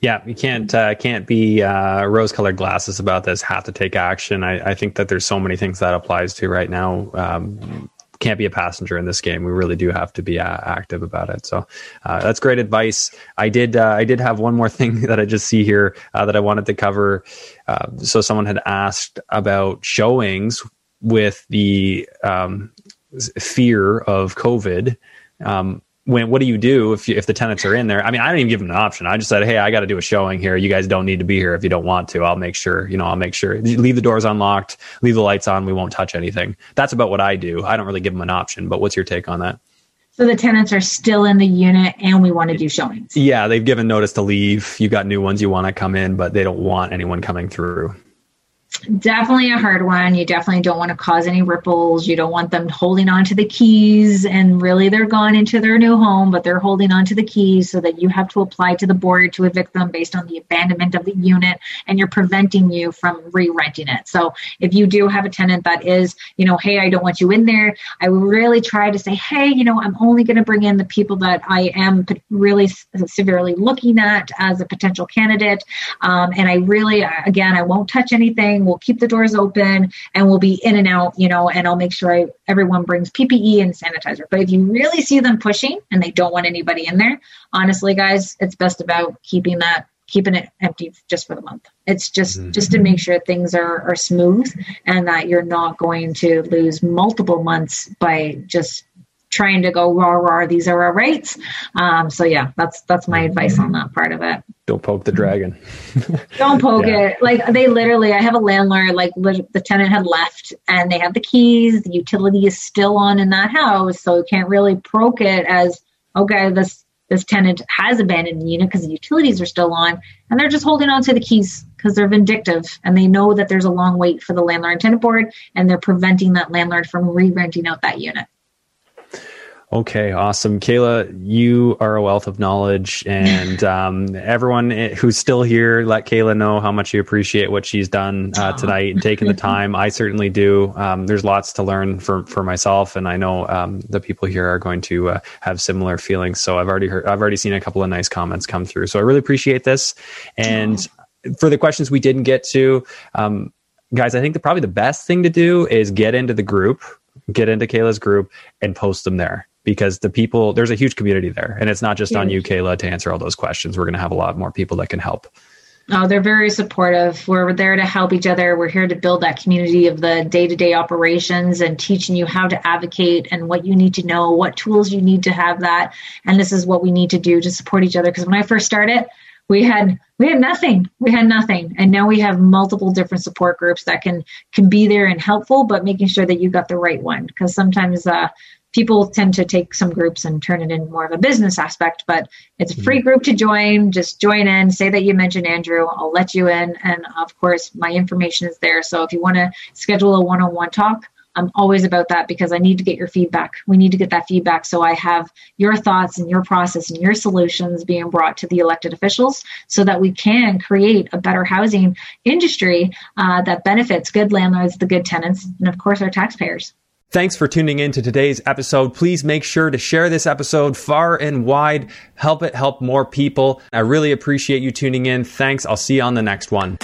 yeah, you can't uh, can't be uh, rose-colored glasses about this. Have to take action. I, I, think that there's so many things that applies to right now. Um, can't be a passenger in this game. We really do have to be uh, active about it. So uh, that's great advice. I did uh, I did have one more thing that I just see here uh, that I wanted to cover. so someone had asked about showings with the um, fear of COVID. Um, when what do you do if you, if the tenants are in there? I mean, I didn't even give them an option. I just said, hey, I got to do a showing here. You guys don't need to be here if you don't want to. I'll make sure. You know, I'll make sure. Leave the doors unlocked. Leave the lights on. We won't touch anything. That's about what I do. I don't really give them an option. But what's your take on that? So the tenants are still in the unit, and we want to do showings. Yeah, they've given notice to leave. You got new ones you want to come in, but they don't want anyone coming through definitely a hard one. You definitely don't want to cause any ripples. You don't want them holding on to the keys and really they're gone into their new home, but they're holding on to the keys so that you have to apply to the board to evict them based on the abandonment of the unit and you're preventing you from re-renting it. So if you do have a tenant that is, you know, hey, I don't want you in there, I would really try to say, hey, you know, I'm only going to bring in the people that I am really severely looking at as a potential candidate. Um, and I really, again, I won't touch anything we'll keep the doors open and we'll be in and out, you know, and I'll make sure I, everyone brings PPE and sanitizer. But if you really see them pushing and they don't want anybody in there, honestly, guys, it's best about keeping that keeping it empty just for the month. It's just mm-hmm. just to make sure things are, are smooth and that you're not going to lose multiple months by just trying to go raw raw these are our rates um, so yeah that's that's my advice on that part of it. Don't poke the dragon. Don't poke yeah. it. Like they literally i have a landlord like the tenant had left and they have the keys the utility is still on in that house so you can't really poke it as okay this this tenant has abandoned the unit because the utilities are still on and they're just holding on to the keys because they're vindictive and they know that there's a long wait for the landlord and tenant board and they're preventing that landlord from re-renting out that unit Okay, awesome. Kayla, you are a wealth of knowledge, and um, everyone who's still here, let Kayla know how much you appreciate what she's done uh, tonight and taking the time. I certainly do. Um, there's lots to learn for, for myself, and I know um, the people here are going to uh, have similar feelings. So I've already heard, I've already seen a couple of nice comments come through. So I really appreciate this. And for the questions we didn't get to, um, guys, I think the, probably the best thing to do is get into the group, get into Kayla's group, and post them there because the people there's a huge community there and it's not just on you kayla to answer all those questions we're going to have a lot more people that can help Oh, they're very supportive. We're there to help each other. We're here to build that community of the day to day operations and teaching you how to advocate and what you need to know, what tools you need to have that. And this is what we need to do to support each other. Because when I first started, we had we had nothing we had nothing and now we have multiple different support groups that can can be there and helpful but making sure that you got the right one because sometimes uh, people tend to take some groups and turn it in more of a business aspect, but it's a free mm-hmm. group to join. Just join in, say that you mentioned Andrew, I'll let you in. And of course, my information is there. So if you want to schedule a one on one talk, I'm always about that because I need to get your feedback. We need to get that feedback so I have your thoughts and your process and your solutions being brought to the elected officials so that we can create a better housing industry uh, that benefits good landlords, the good tenants, and of course our taxpayers. Thanks for tuning in to today's episode. Please make sure to share this episode far and wide. Help it help more people. I really appreciate you tuning in. Thanks. I'll see you on the next one.